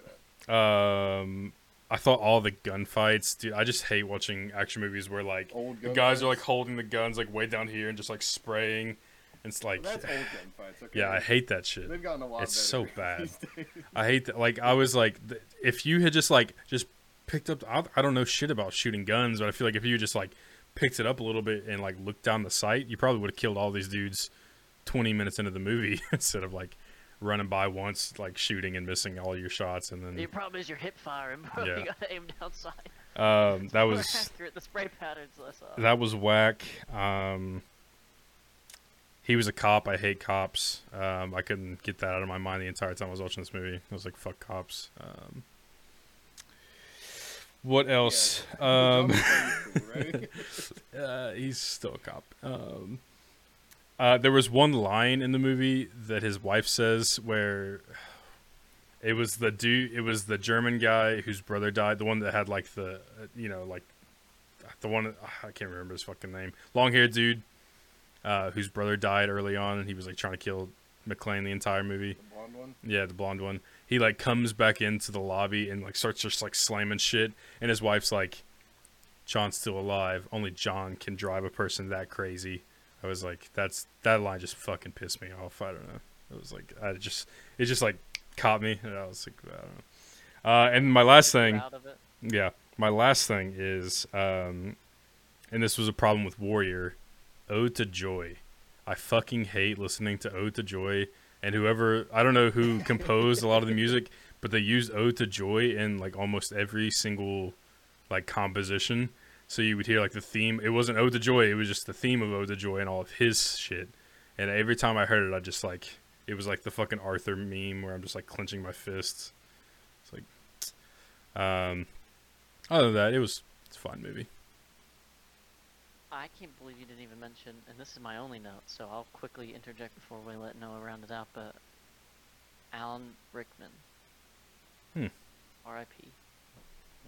that. Um, I thought all the gunfights, dude. I just hate watching action movies where like Old the gun guys are like holding the guns like way down here and just like spraying. It's like, Well, that's old gunfights. Okay. yeah, I hate that shit. They've gotten a lot It's better. so bad. I hate that. Like I was like, th- if you had just like just picked up, I, I don't know shit about shooting guns, but I feel like if you just like picked it up a little bit and like looked down the sight, you probably would have killed all these dudes twenty minutes into the movie instead of like running by once, like shooting and missing all your shots, and then Your problem is your hip firing, bro. Yeah. You gotta aim down sight. um, that was accurate. The spray patterns less. Uh, that was whack. Um, he was a cop. I hate cops. Um, I couldn't get that out of my mind the entire time I was watching this movie. I was like, "Fuck cops." Um, what else? Yeah. Um, Dumb is cool, right? uh, he's still a cop. Um, uh, there was one line in the movie that his wife says where it was the dude, it was the German guy whose brother died, the one that had like the, uh, you know, like the one I can't remember his fucking name, long haired dude, uh, whose brother died early on, and he was like trying to kill McClane the entire movie. the blonde one. Yeah, the blonde one. He like comes back into the lobby and like starts just like slamming shit, and his wife's like, "John's still alive. Only John can drive a person that crazy." I was like, "That's that line just fucking pissed me off." I don't know. It was like I just it just like caught me, and I was like, I don't know. Uh, and my last thing, Out of it. yeah, my last thing is, um, and this was a problem with Warrior, Ode to Joy. I fucking hate listening to Ode to Joy, and whoever I don't know who composed a lot of the music, but they used Ode to Joy in like almost every single like composition. So you would hear like the theme. It wasn't Ode to Joy. It was just the theme of Ode to Joy and all of his shit. And every time I heard it, I just like it was like the fucking Arthur meme where I'm just like clenching my fists. It's like, um, other than that, it was it's a fun movie. I can't believe you didn't even mention, and this is my only note, so I'll quickly interject before we let Noah round it out. But Alan Rickman, Hmm. R.I.P.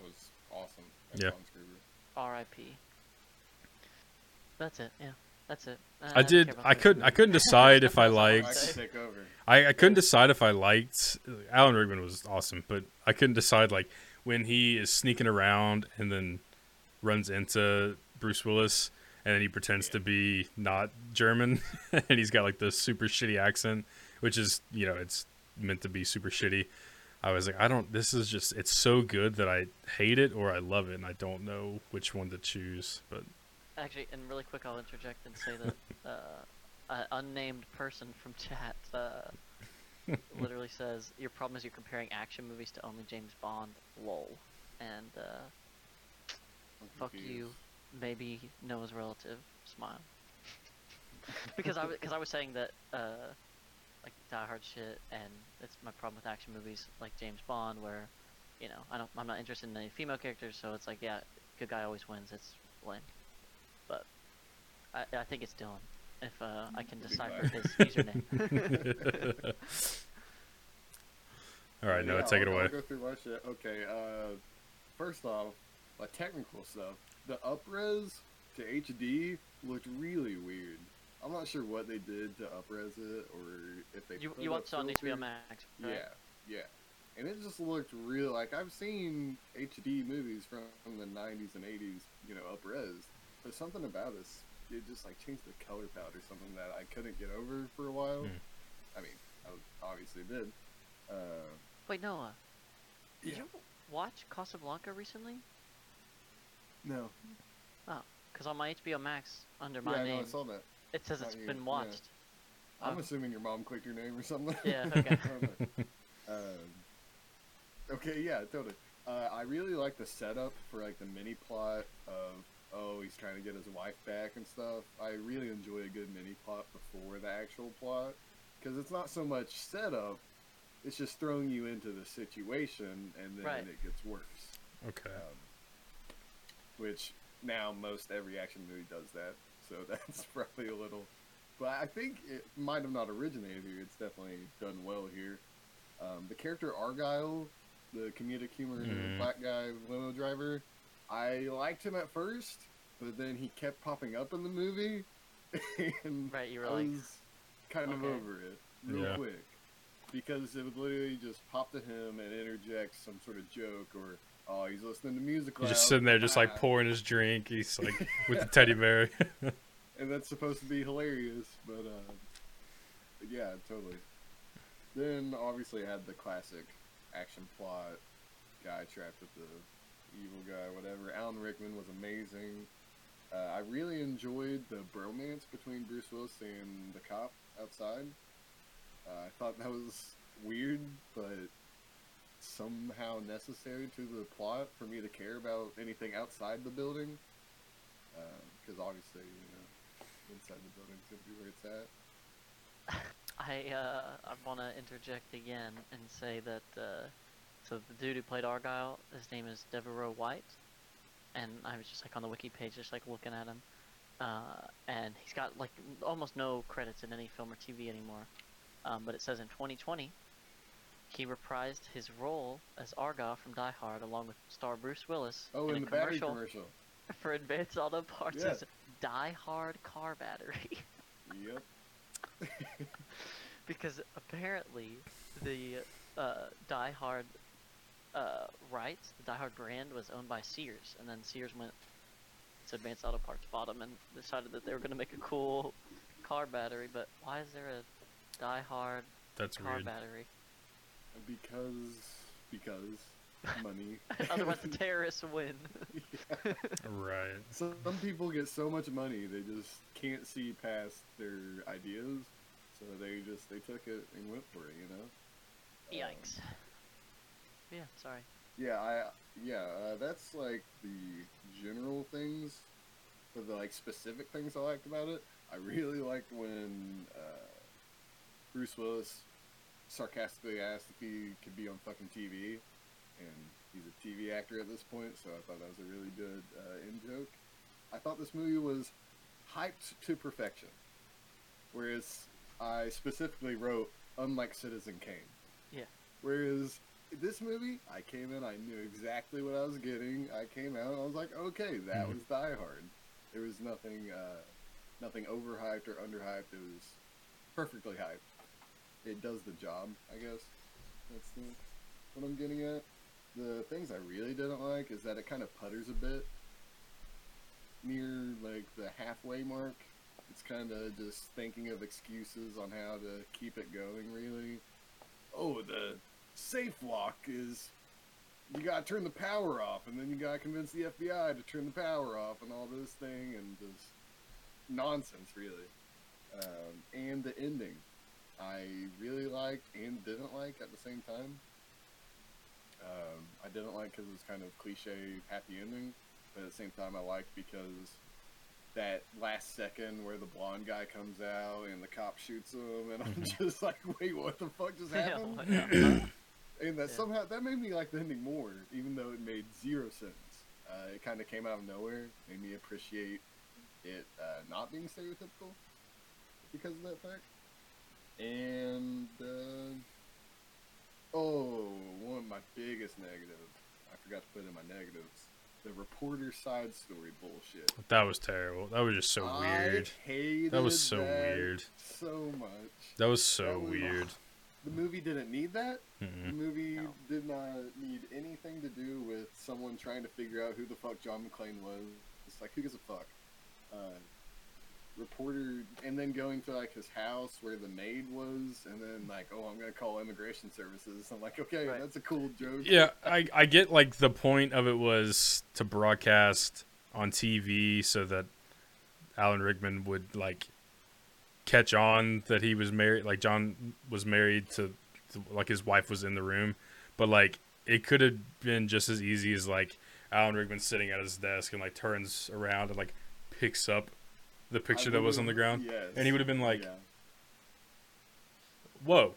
was awesome. as Yeah. R.I.P. That's it. Yeah, that's it. Uh, I don't did. care I couldn't. I couldn't decide if I That's all I I liked. can say. take over. I, I couldn't decide if I liked Alan Rickman was awesome, but I couldn't decide like when he is sneaking around and then runs into Bruce Willis and then he pretends to be not German and he's got like the super shitty accent, which is you know it's meant to be super shitty. I was like, I don't. This is just. It's so good that I hate it or I love it, and I don't know which one to choose. But Actually, and really quick, I'll interject and say that uh, an unnamed person from chat uh, literally says your problem is you're comparing action movies to only James Bond. Lol. And uh, Fuck you. Confused. maybe Noah's relative smile. because I because I was saying that uh, like Die Hard shit, and it's my problem with action movies like James Bond, where you know I don't I'm not interested in any female characters, so it's like yeah, good guy always wins. It's lame. But I I think it's Dylan. If uh, I can Good decipher guy. his username. All right, Noah, Yeah, take it I'll- away. I'll go through my shit. Okay, uh, first off, like technical stuff. The upres to HD looked really weird. I'm not sure what they did to upres it, or if they. you put you up watched it on filter. HBO Max, right? Yeah, yeah. And it just looked real. Like I've seen HD movies from, from the '90s and '80s, you know, up res. But something about this, it just like changed the color palette or something that I couldn't get over for a while. Hmm. I mean, I obviously did. Uh, Wait, Noah, did Yeah. you watch Casablanca recently? No. Oh, Because on my HBO Max under my yeah, I know, name, I saw that. it says not it's here, been yeah. watched. I'm Oh. assuming your mom clicked your name or something. Yeah, okay. I um, okay, yeah, totally. Uh, I really like the setup for like the mini plot of oh he's trying to get his wife back and stuff. I really enjoy a good mini plot before the actual plot because it's not so much setup; it's just throwing you into the situation and then Right. it gets worse. Okay. Um, which now most every action movie does that, so that's probably a little. But I think it might have not originated here. It's definitely done well here. Um, the character Argyle, the comedic humor Mhm. black guy limo driver, I liked him at first, but then he kept popping up in the movie, and Right, you were I like, was kind of over it real Yeah. quick because it would literally just pop to him and interject some sort of joke or oh he's listening to music. He's just sitting there, just like pouring his drink. He's like with the teddy bear. and that's supposed to be hilarious, but uh, but yeah, totally. Then obviously I had the classic action plot, guy trapped with the evil guy, whatever. Alan Rickman was amazing. Uh, I really enjoyed the bromance between Bruce Willis and the cop outside. Uh, I thought that was weird, but somehow necessary to the plot for me to care about anything outside the building. Because obviously, you know, inside the building's gonna be where it's at. I uh, I want to interject again and say that uh, so the dude who played Argyle, his name is De'voreaux White, and I was just like on the wiki page, just like looking at him, uh, and he's got like almost no credits in any film or TV anymore. Um, but it says in 2020, he reprised his role as Argyle from Die Hard along with star Bruce Willis Oh, in in a the commercial commercial. for Advanced Auto Parts Yeah. Die Hard car battery. Yep. because apparently the uh, Die Hard uh, rights, the Die Hard brand, was owned by Sears, and then Sears went to Advanced Auto Parts, bought 'em, and decided that they were going to make a cool car battery. But why is there a Die Hard That's car weird. battery? Because because money. Otherwise, the terrorists win. Yeah. Right. So some people get so much money they just can't see past their ideas, so they just they took it and went for it, you know. Um, Yikes. Yeah, sorry. Yeah, I yeah, uh, that's like the general things, but the like specific things I liked about it. I really liked when uh, Bruce Willis sarcastically asked if he could be on fucking TV, and he's a TV actor at this point, so I thought that was a really good uh, in joke. I thought this movie was hyped to perfection, whereas I specifically wrote unlike Citizen Kane. Yeah. Whereas this movie, I came in, I knew exactly what I was getting. I came out, I was like, okay, that Mhm. was Die Hard. There was nothing, uh, nothing overhyped or underhyped. It was perfectly hyped. It does the job, I guess. That's the, what I'm getting at. The things I really didn't like is that it kind of putters a bit near like the halfway mark. It's kind of just thinking of excuses on how to keep it going. Really, oh, the safe lock is you gotta turn the power off, and then you gotta convince the FBI to turn the power off, and all this thing, and just nonsense, really. Um, and the ending, I really liked and didn't like at the same time. Um, I didn't like because it was kind of cliche happy ending, but at the same time, I liked because that last second where the blonde guy comes out and the cop shoots him, and I'm just like, wait, what the fuck just happened? And that Yeah. somehow that made me like the ending more, even though it made zero sense. Uh, it kind of came out of nowhere, made me appreciate it uh, not being stereotypical because of that fact. And uh, oh, one of my biggest negatives, I forgot to put in my negatives, the reporter side story bullshit. That was terrible. That was just so weird. I hated That was so that weird. So much. That was so That was- weird. The movie didn't need that. The Mm-mm. movie No. did not need anything to do with someone trying to figure out who the fuck John McClane was. It's like who gives a fuck? Uh, reporter, and then going to like his house where the maid was, and then like, oh, I'm gonna call immigration services. I'm like, okay, Right. that's a cool joke. Yeah, I I get like the point of it was to broadcast on TV so that Alan Rickman would like catch on that he was married like John was married to, to like his wife was in the room, but like it could have been just as easy as like Alan Rickman sitting at his desk and like turns around and like picks up the picture that was on the ground Yes. and he would have been like Yeah. whoa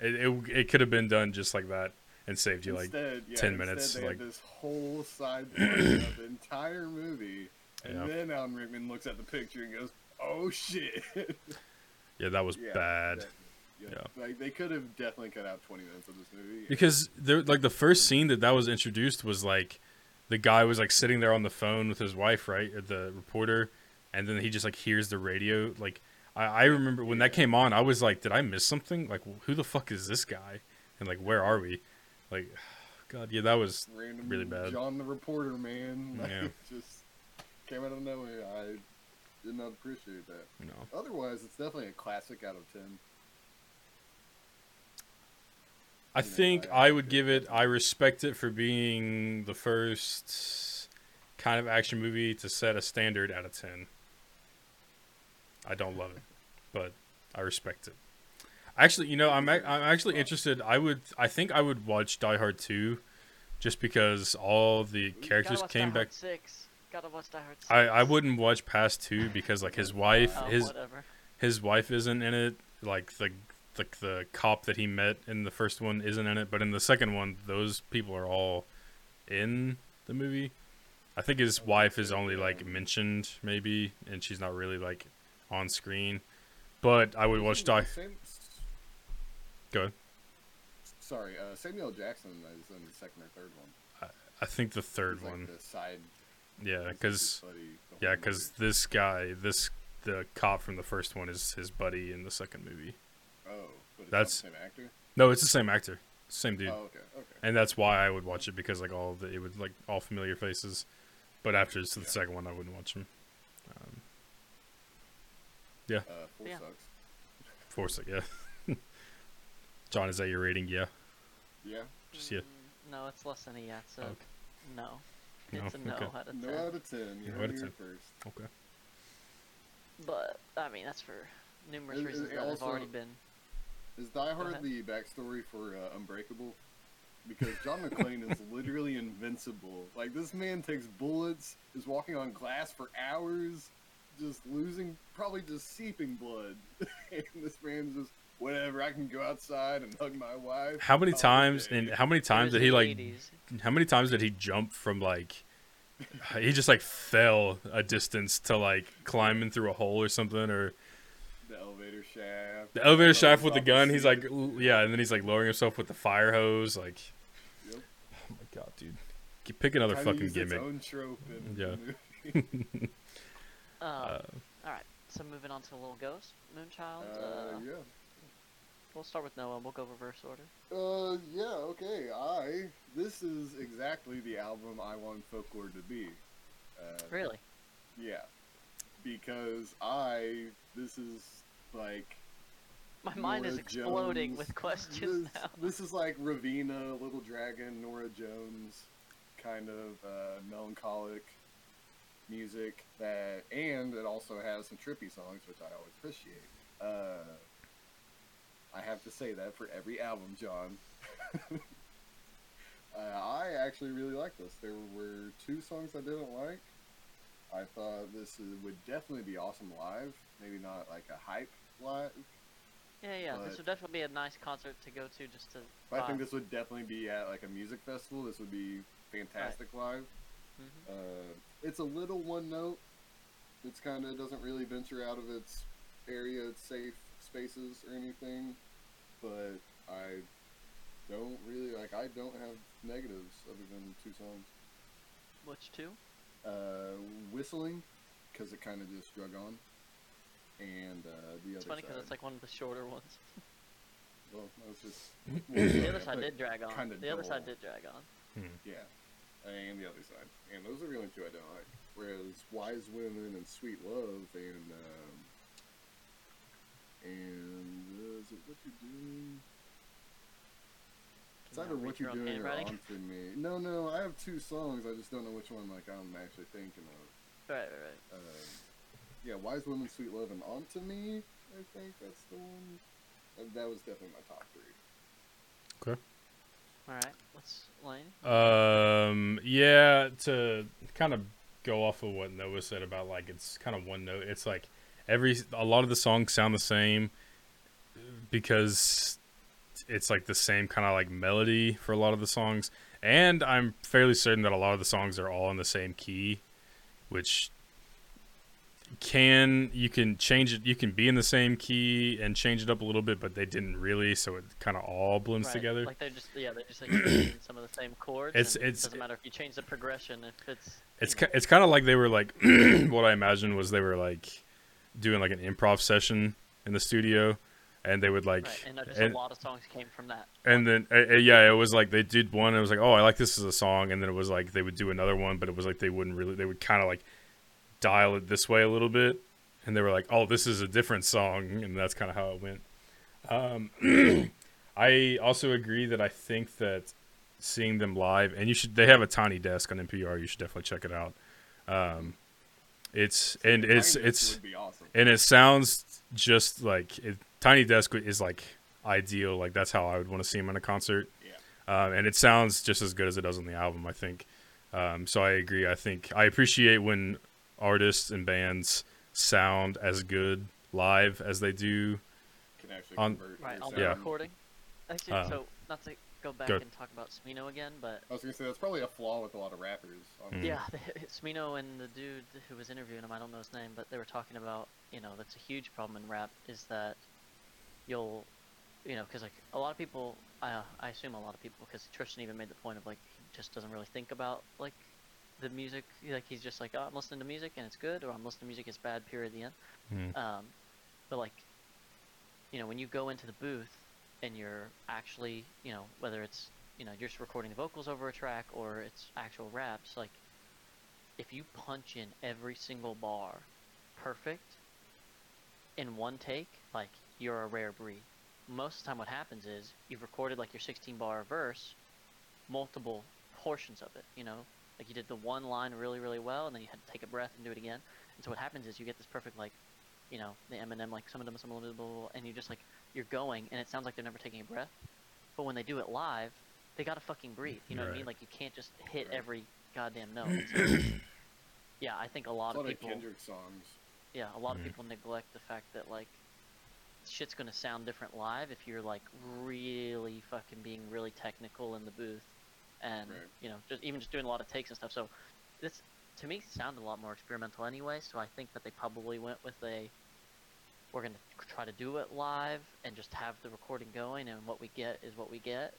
it, it, it could have been done just like that and saved you like yeah, 10 instead minutes, They like- this whole side of the entire movie, and Yeah. then Alan Rickman looks at the picture and goes, "Oh shit." yeah that was Yeah, bad yeah. Yeah. Like they could have definitely cut out 20 minutes of this movie. because there like the first scene that that was introduced was like the guy was like sitting there on the phone with his wife right the reporter and then he just like hears the radio like i, I remember when that came on i was like did i miss something like who the fuck is this guy and like where are we like god yeah that was Random really bad. John the reporter, man. Like, Yeah. just came out of nowhere. I did not appreciate that. know Otherwise, it's definitely a classic out of 10. i You know, think I i would give it i respect it for being the first kind of action movie to set a standard out of 10 i don't love it but i respect it actually you know i'm, I'm actually interested i would i think i would watch die hard 2 just because all the characters came back Hard Six. Gotta watch Die Hard Six. I, I wouldn't watch past two because like his oh, wife Oh, his whatever. his wife isn't in it. Like the like the cop that he met in the first one isn't in it, but in the second one, those people are all in the movie. I think his wife is only like mentioned maybe, and she's not really like on screen. But I would watch Die. Sam- Go ahead. Sorry, uh, Samuel Jackson is in the second or third one. I think the third like, one. the side. Yeah, because his buddy the yeah, because this guy, this the cop from the first one is his buddy in the second movie. Oh, but it's that's- same actor. No, it's the same actor, same dude. Oh, okay, okay. and that's why I would watch it because like all the it would like all familiar faces. But after the Yeah. second one, I wouldn't watch him. Um, Uh, four Yeah. sucks. Force it, yeah. John, is that your rating? Yeah. Yeah. Just yeah. Mm, No, it's less than a yeah. So Okay. no. No, It's a no okay. out of ten. No out of ten. You No heard out it of here 10. first. Okay. But I mean, that's for numerous It- it reasons that have already been. Is Die Hard the backstory for uh, Unbreakable? Because John McClane is literally invincible. Like this man takes bullets, is walking on glass for hours, just losing, probably just seeping blood. and this man's just whatever. I can go outside and hug my wife. How many oh, times day." and how many times did he like? 80s. How many times did he jump from like? He just like fell a distance to like climbing through a hole or something, or the elevator shaft. the elevator Throws shaft with the off gun. He's like, yeah, and then he's like lowering himself with the fire hose. Like, Yep. oh my god, dude, G- pick another Kinda fucking used gimmick. own trope in Yeah. the movie. Um, Uh, all right. So moving on to Little Ghost, Moonchild. Uh, Uh, yeah. We'll start with Noah. and We'll go reverse order. Uh, yeah, okay. I this is exactly the album I want folklore to be. Uh, Really? Yeah, because I this is like My mind is Norah exploding Jones. with questions This, now. this is like Raveena, Little Dragon, Norah Jones, kind of uh, melancholic music that, and it also has some trippy songs, which I always appreciate. Uh, I have to say that for every album, John. uh, I actually really like this. There were two songs I didn't like. I thought this would definitely be awesome live. Maybe not like a hype live, Yeah, yeah. This would definitely be a nice concert to go to just to. but I think this would definitely be at like a music festival. This would be fantastic live. Mhm. Uh, it's a little one note. It's kind of doesn't really venture out of its area, its safe spaces or anything. But I don't really like. I don't have negatives other than two songs. Which two? Uh, whistling, because it kind of just drug on, and uh, the It's other It's funny because side. it's like one of the shorter ones. well, that was just the other side did drag on. kinda the other side did drag on. Yeah, and the other side, and those are the only two I don't like. Whereas Wise Women and Sweet Love and um, and uh, is it What you're Doing? It's either What You're Doing or handwriting? On For Me. No, no, I have two songs. I just don't know which one like I'm actually thinking of. Right, right, right. Um, yeah, Wise Women, Sweet Love, and On To Me. I think that's the one. That was definitely my top three. All right. What's Lane? Um, yeah, to kind of go off of what Noah said about like it's kind of one note. It's like every a lot of the songs sound the same because it's like the same kind of like melody for a lot of the songs, and I'm fairly certain that a lot of the songs are all in the same key, which can you can change it you can be in the same key and change it up a little bit but they didn't really so it kind of all blends right. together Like they're just yeah they're just like some of the same chords. It's- it's- it doesn't matter if you change the progression if it's. It's you it's kind of like they were like what I imagined was they were like doing like an improv session in the studio, and they would like right, and just and, a lot of songs came from that. and then uh, uh, yeah, it was like they did one. And it was like oh I like this as a song, and then it was like they would do another one, but it was like they wouldn't really they would kind of like dial it this way a little bit, and they were like oh this is a different song, and that's kind of how it went. Um, I also agree that I think that seeing them live, and you should they have a tiny desk on NPR. You should definitely check it out. Um, it's and it's it's awesome. and it sounds just like it, Tiny Desk is like ideal. Like that's how I would want to see them in a concert. Yeah. Um, and it sounds just as good as it does on the album. I think. Um, so I agree. I think I appreciate when artists and bands sound as good live as they do. Can actually on- convert Right on the Yeah. recording. Actually, Um, so not to go back go. and talk about Smino again, but I was gonna say that's probably a flaw with a lot of rappers. Mm. Yeah, the, Smino and the dude who was interviewing him, I don't know his name, but they were talking about, you know, that's a huge problem in rap is that you'll, you know, because like a lot of people, I, I assume a lot of people, because Tristan even made the point of like he just doesn't really think about like the music, like he's just like, oh, I'm listening to music and it's good, or I'm listening to music, it's bad, period, the end. Mm. Um, but like, you know, when you go into the booth and you're actually, you know, whether it's, you know, you're just recording the vocals over a track or it's actual raps, like, if you punch in every single bar perfect in one take, like, you're a rare breed. Most of the time, what happens is you've recorded like your 16 bar verse, multiple portions of it, you know, like you did the one line really, really well, and then you had to take a breath and do it again. And so what happens is you get this perfect like you know, the Eminem, like some of them, some of them, blah, blah, blah, and you just like you're going, and it sounds like they're never taking a breath. But when they do it live, they gotta fucking breathe. You know what I mean? Like you can't just hit Right. every goddamn note. So, yeah, I think a lot a of lot of people, Kendrick songs. yeah, a lot of Mhm. people neglect the fact that like shit's gonna sound different live if you're like really fucking being really technical in the booth, and Right. you know, just even just doing a lot of takes and stuff. So this to me sounded a lot more experimental anyway. So I think that they probably went with a we're gonna try to do it live and just have the recording going, and what we get is what we get.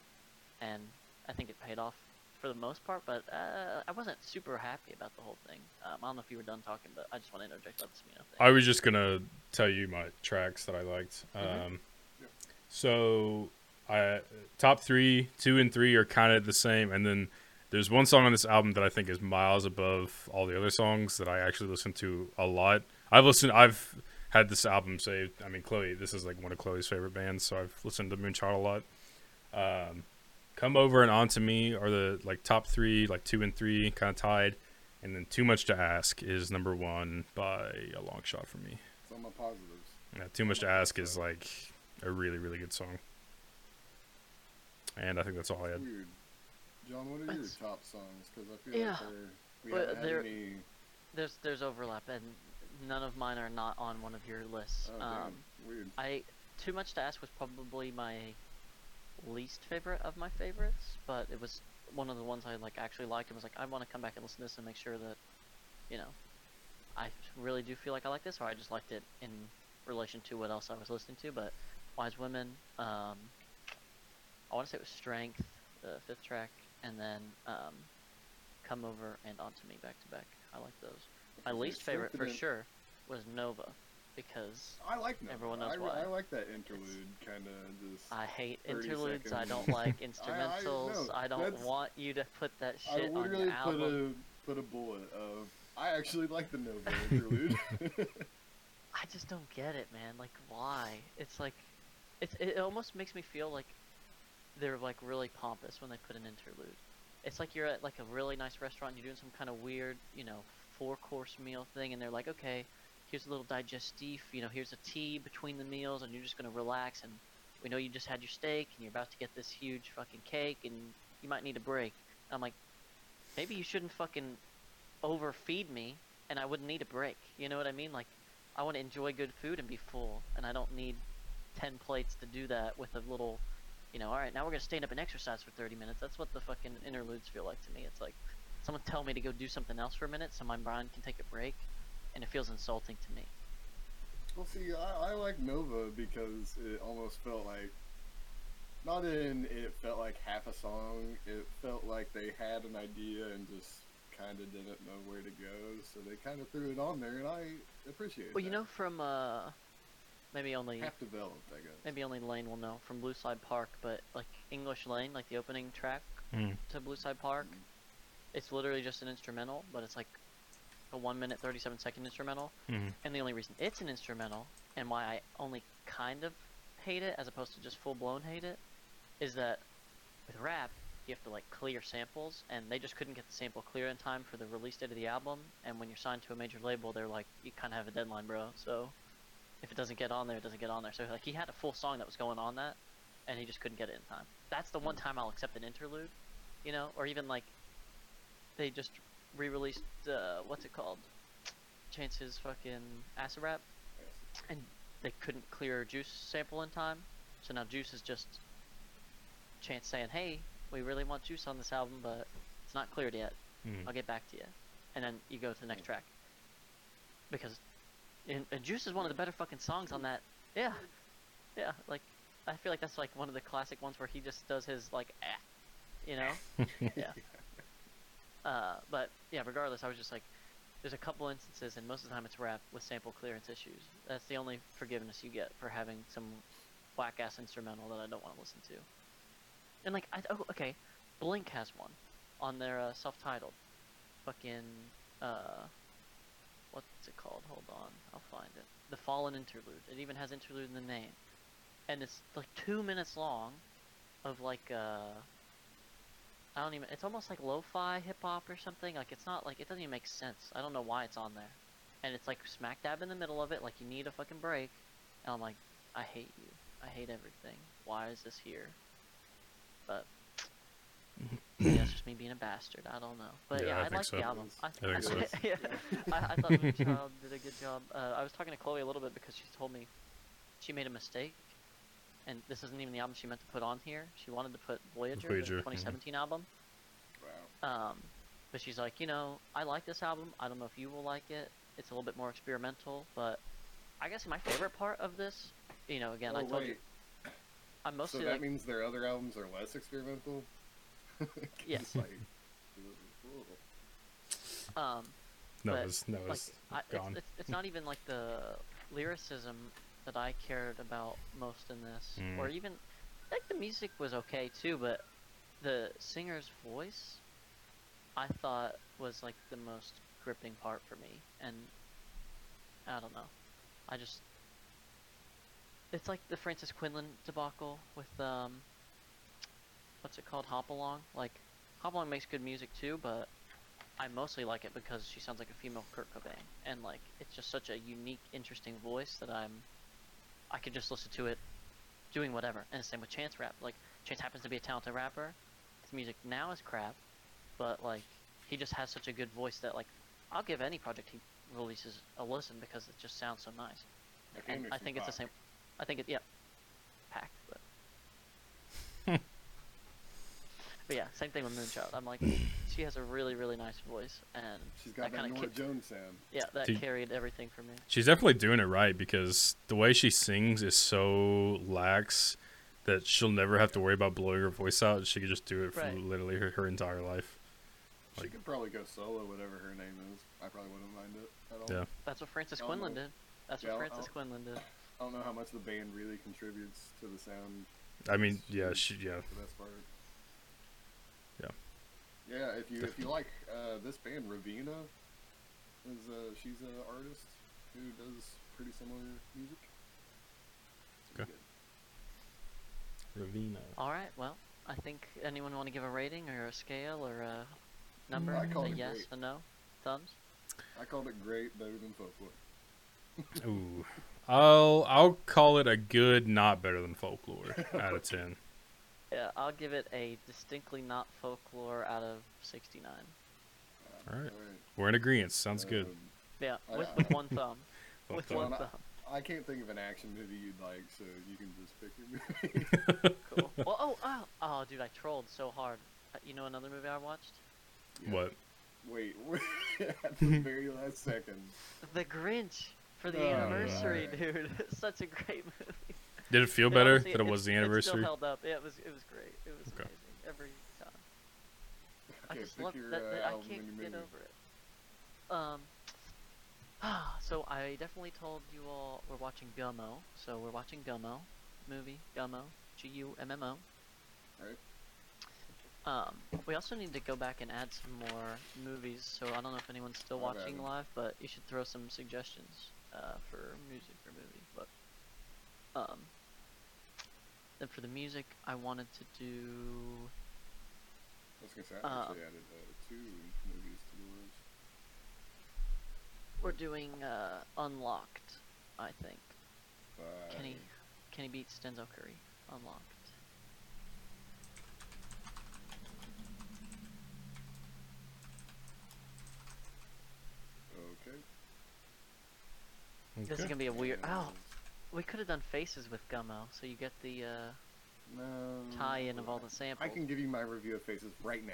And I think it paid off for the most part, but uh, I wasn't super happy about the whole thing. Um, I don't know if you were done talking, but I just want to interject about the Smino thing. I was just gonna tell you my tracks that I liked. Mhm. Um, Yep. so I top three, two and three are kind of the same, and then there's one song on this album that I think is miles above all the other songs that I actually listen to a lot. I've listened. I've had this album saved. I mean, Chloe. This is like one of Chloe's favorite bands, so I've listened to Moonchild a lot. Um, Come over and on to me are the like top three, like two and three, kind of tied, and then Too Much to Ask is number one by a long shot for me. It's on my positives. Yeah, Too Much to Ask is like a really, really good song. And I think that's all I had. Weird. John, what are your top songs? Because I feel Yeah, like they're, we but haven't had any. There's there's overlap, and none of mine are not on one of your lists. Oh, um, weird. I too much to ask was probably my least favorite of my favorites, but it was one of the ones I like actually liked and was like I want to come back and listen to this and make sure that you know I really do feel like I like this, or I just liked it in relation to what else I was listening to. But Wise Women, um, I want to say it was Strength, the fifth track, and then um, Come Over and Onto Me back to back. I like those. My Okay, least favorite for sure was Nova because I like Nova. everyone knows I, why. I like that interlude kind of just. I hate 30 interludes. I don't like I- I instrumentals. I, don't want you to put that shit on literally your put album. a put a bullet of. I actually like the Nova interlude. I just don't get it, man. Like, why? It's like, it's it almost makes me feel like they're like really pompous when they put an interlude. It's like you're at like a really nice restaurant and you're doing some kind of weird, you know, four course meal thing, and they're like, okay, here's a little digestif, you know, here's a tea between the meals, and you're just gonna relax. And we know you just had your steak, and you're about to get this huge fucking cake, and you might need a break. I'm like, maybe you shouldn't fucking overfeed me, and I wouldn't need a break. You know what I mean? Like, I want to enjoy good food and be full, and I don't need ten plates to do that with a little, you know. All right, now we're gonna stand up and exercise for thirty minutes. That's what the fucking interludes feel like to me. It's like someone tell me to go do something else for a minute so my mind can take a break, and it feels insulting to me. well, see, I, I like Nova because it almost felt like. Not in it felt like half a song. It felt like they had an idea and just kind of didn't know where to go, so they kind of threw it on there, and I appreciate. It. Well, you know, from uh, maybe only half developed, I guess. maybe only Lane will know from Blue Slide Park, but like English Lane, like the opening track Mm. to Blue Slide Park, Mhm. it's literally just an instrumental, but it's like a one minute thirty seven second instrumental. Mhm. And the only reason it's an instrumental and why I only kind of hate it as opposed to just full blown hate it is that with rap you have to like clear samples and they just couldn't get the sample clear in time for the release date of the album and when you're signed to a major label they're like you kind of have a deadline bro so if it doesn't get on there it doesn't get on there. So like he had a full song that was going on that and he just couldn't get it in time. That's the one time I'll accept an interlude you know or even like they just re-released uh, what's it called? Chance's fucking acid rap and they couldn't clear Juice sample in time, so now Juice is just Chance saying, "Hey, we really want Juice on this album, but it's not cleared yet. Mm. I'll get back to you." And then you go to the next track. Because and, and Juice is one of the better fucking songs on that. Yeah, yeah. Like I feel like that's like one of the classic ones where he just does his like, ah, you know. yeah. Uh, but yeah, regardless, I was just like, there's a couple instances, and most of the time it's rap with sample clearance issues. That's the only forgiveness you get for having some whack ass instrumental that I don't want to listen to. And like, I, oh, okay, Blink has one on their uh, self-titled, fucking, uh, what's it called? Hold on, I'll find it. The Fallen Interlude. It even has interlude in the name, and it's like two minutes long, of like uh. I don't even. It's almost like lo-fi hip hop or something. Like it's not like it doesn't even make sense. I don't know why it's on there, and it's like smack dab in the middle of it. Like you need a fucking break, and I'm like, I hate you. I hate everything. Why is this here? But yeah, it's just me being a bastard. I don't know. But Yeah, yeah, I I, think like so. the album. I, I think so. yeah, I, I thought Moonchild did a good job. Uh, I was talking to Chloe a little bit because she told me she made a mistake, and this isn't even the album she meant to put on here. She wanted to put Voyager, Voyager, the mhm. 2017 album. Wow. Um, but she's like, you know, I like this album. I don't know if you will like it. It's a little bit more experimental, but I guess my favorite part of this, you know, again, I oh, told you. I'm So mostly that like, means their other albums are less experimental? Yes. like, um, No, But, it's no, like, it's I, it's, it's, it's not even like the lyricism that I cared about most in this, or Mm. even like the music was okay too, but the singer's voice, I thought was like the most gripping part for me, and I don't know, I just it's like the Frances Quinlan debacle with um, what's it called, Hop Along. Like Hop Along makes good music too, but I mostly like it because she sounds like a female Kurt Cobain, and like it's just such a unique, interesting voice that I'm, I could just listen to it, doing whatever. And the same with Chance rap. Like Chance happens to be a talented rapper, his music now is crap, but like he just has such a good voice that like I'll give any project he releases a listen because it just sounds so nice. I And I think it's the same. I think it yeah, packed, but. But yeah, same thing with Moonchild. I'm like, she has a really, really nice voice, and She's got that, kinda Norah kick- Jones sound. yeah, that Dude. carried everything for me. She's definitely doing it right because the way she sings is so lax that she'll never have to worry about blowing her voice out. She could just do it for Right. literally her, her entire life. She could probably go solo, whatever her name is. I probably wouldn't mind it at all. Yeah. That's what Frances Quinlan know. did. That's Yeah, what I'll- Frances Quinlan did. I don't know how much the band really contributes to the sound. I mean, yeah, she, yeah. The best part. Yeah. Yeah, if you if you like uh, this band, Raveena, is uh, she's an artist who does pretty similar music. Okay. Raveena. All right. Well, I think anyone want to give a rating or a scale or a number? I call Say it yes great. or no. Thumbs. I called it great, better than folklore. Ooh. I'll I'll call it a good, not better than folklore out of ten. Yeah, I'll give it a distinctly not folklore out of 69. Uh, Alright. alright. We're in agreement. Sounds good. Um, Yeah, Oh, with, yeah. with one thumb. With one Well, thumb. I can't think of an action movie you'd like, so you can just pick your movie. Cool. well, oh, oh, oh, dude, I trolled so hard. Uh, You know another movie I watched? Yeah. What? Wait, wait, at the very last second. The Grinch for the Oh, anniversary, right. dude. Such a great movie. Did it feel better honestly, that it it- was the It anniversary? still held up. Yeah, it was. It was great. It was Okay. amazing every time. I Okay, just love your, that. uh, that I can't get movie. over it. Um. so I definitely told you all we're watching Gummo. So we're watching Gummo movie. Gummo. G U M M O. Alright. Um, we also need to go back and add some more movies. So I don't know if anyone's still I've watching added. live, but you should throw some suggestions uh, for music or movie. But um, then for the music, I wanted to do. I was gonna say, I Uh, actually added uh, two movies to the list. We're doing uh, Unlocked, I think. By, Kenny, Kenny beats Denzel Curry. Unlocked. Okay. This is gonna be a weird. Oh, And- we could have done faces with Gummo, so you get the uh, No. tie-in of all the samples. I can give you my review of Faces right now.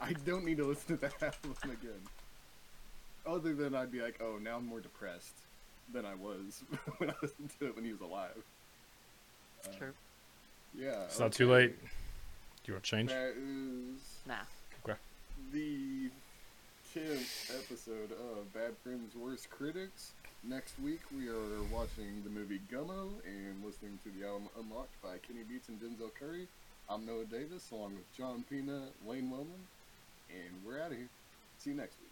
I, I don't need to listen to that album again. Other than I'd be like, oh, now I'm more depressed than I was when I listened to it when he was alive. Uh, True. Yeah. It's not too late. Do you want to change? That is Nah. Okay. the 10th episode of Bad Friends Worst Critics. Next week we are watching the movie Gummo and listening to the album Unlocked by Kenny Beats and Denzel Curry. I'm Noah Davis along with John Pena, Lane Wellman, and we're out of here. See you next week.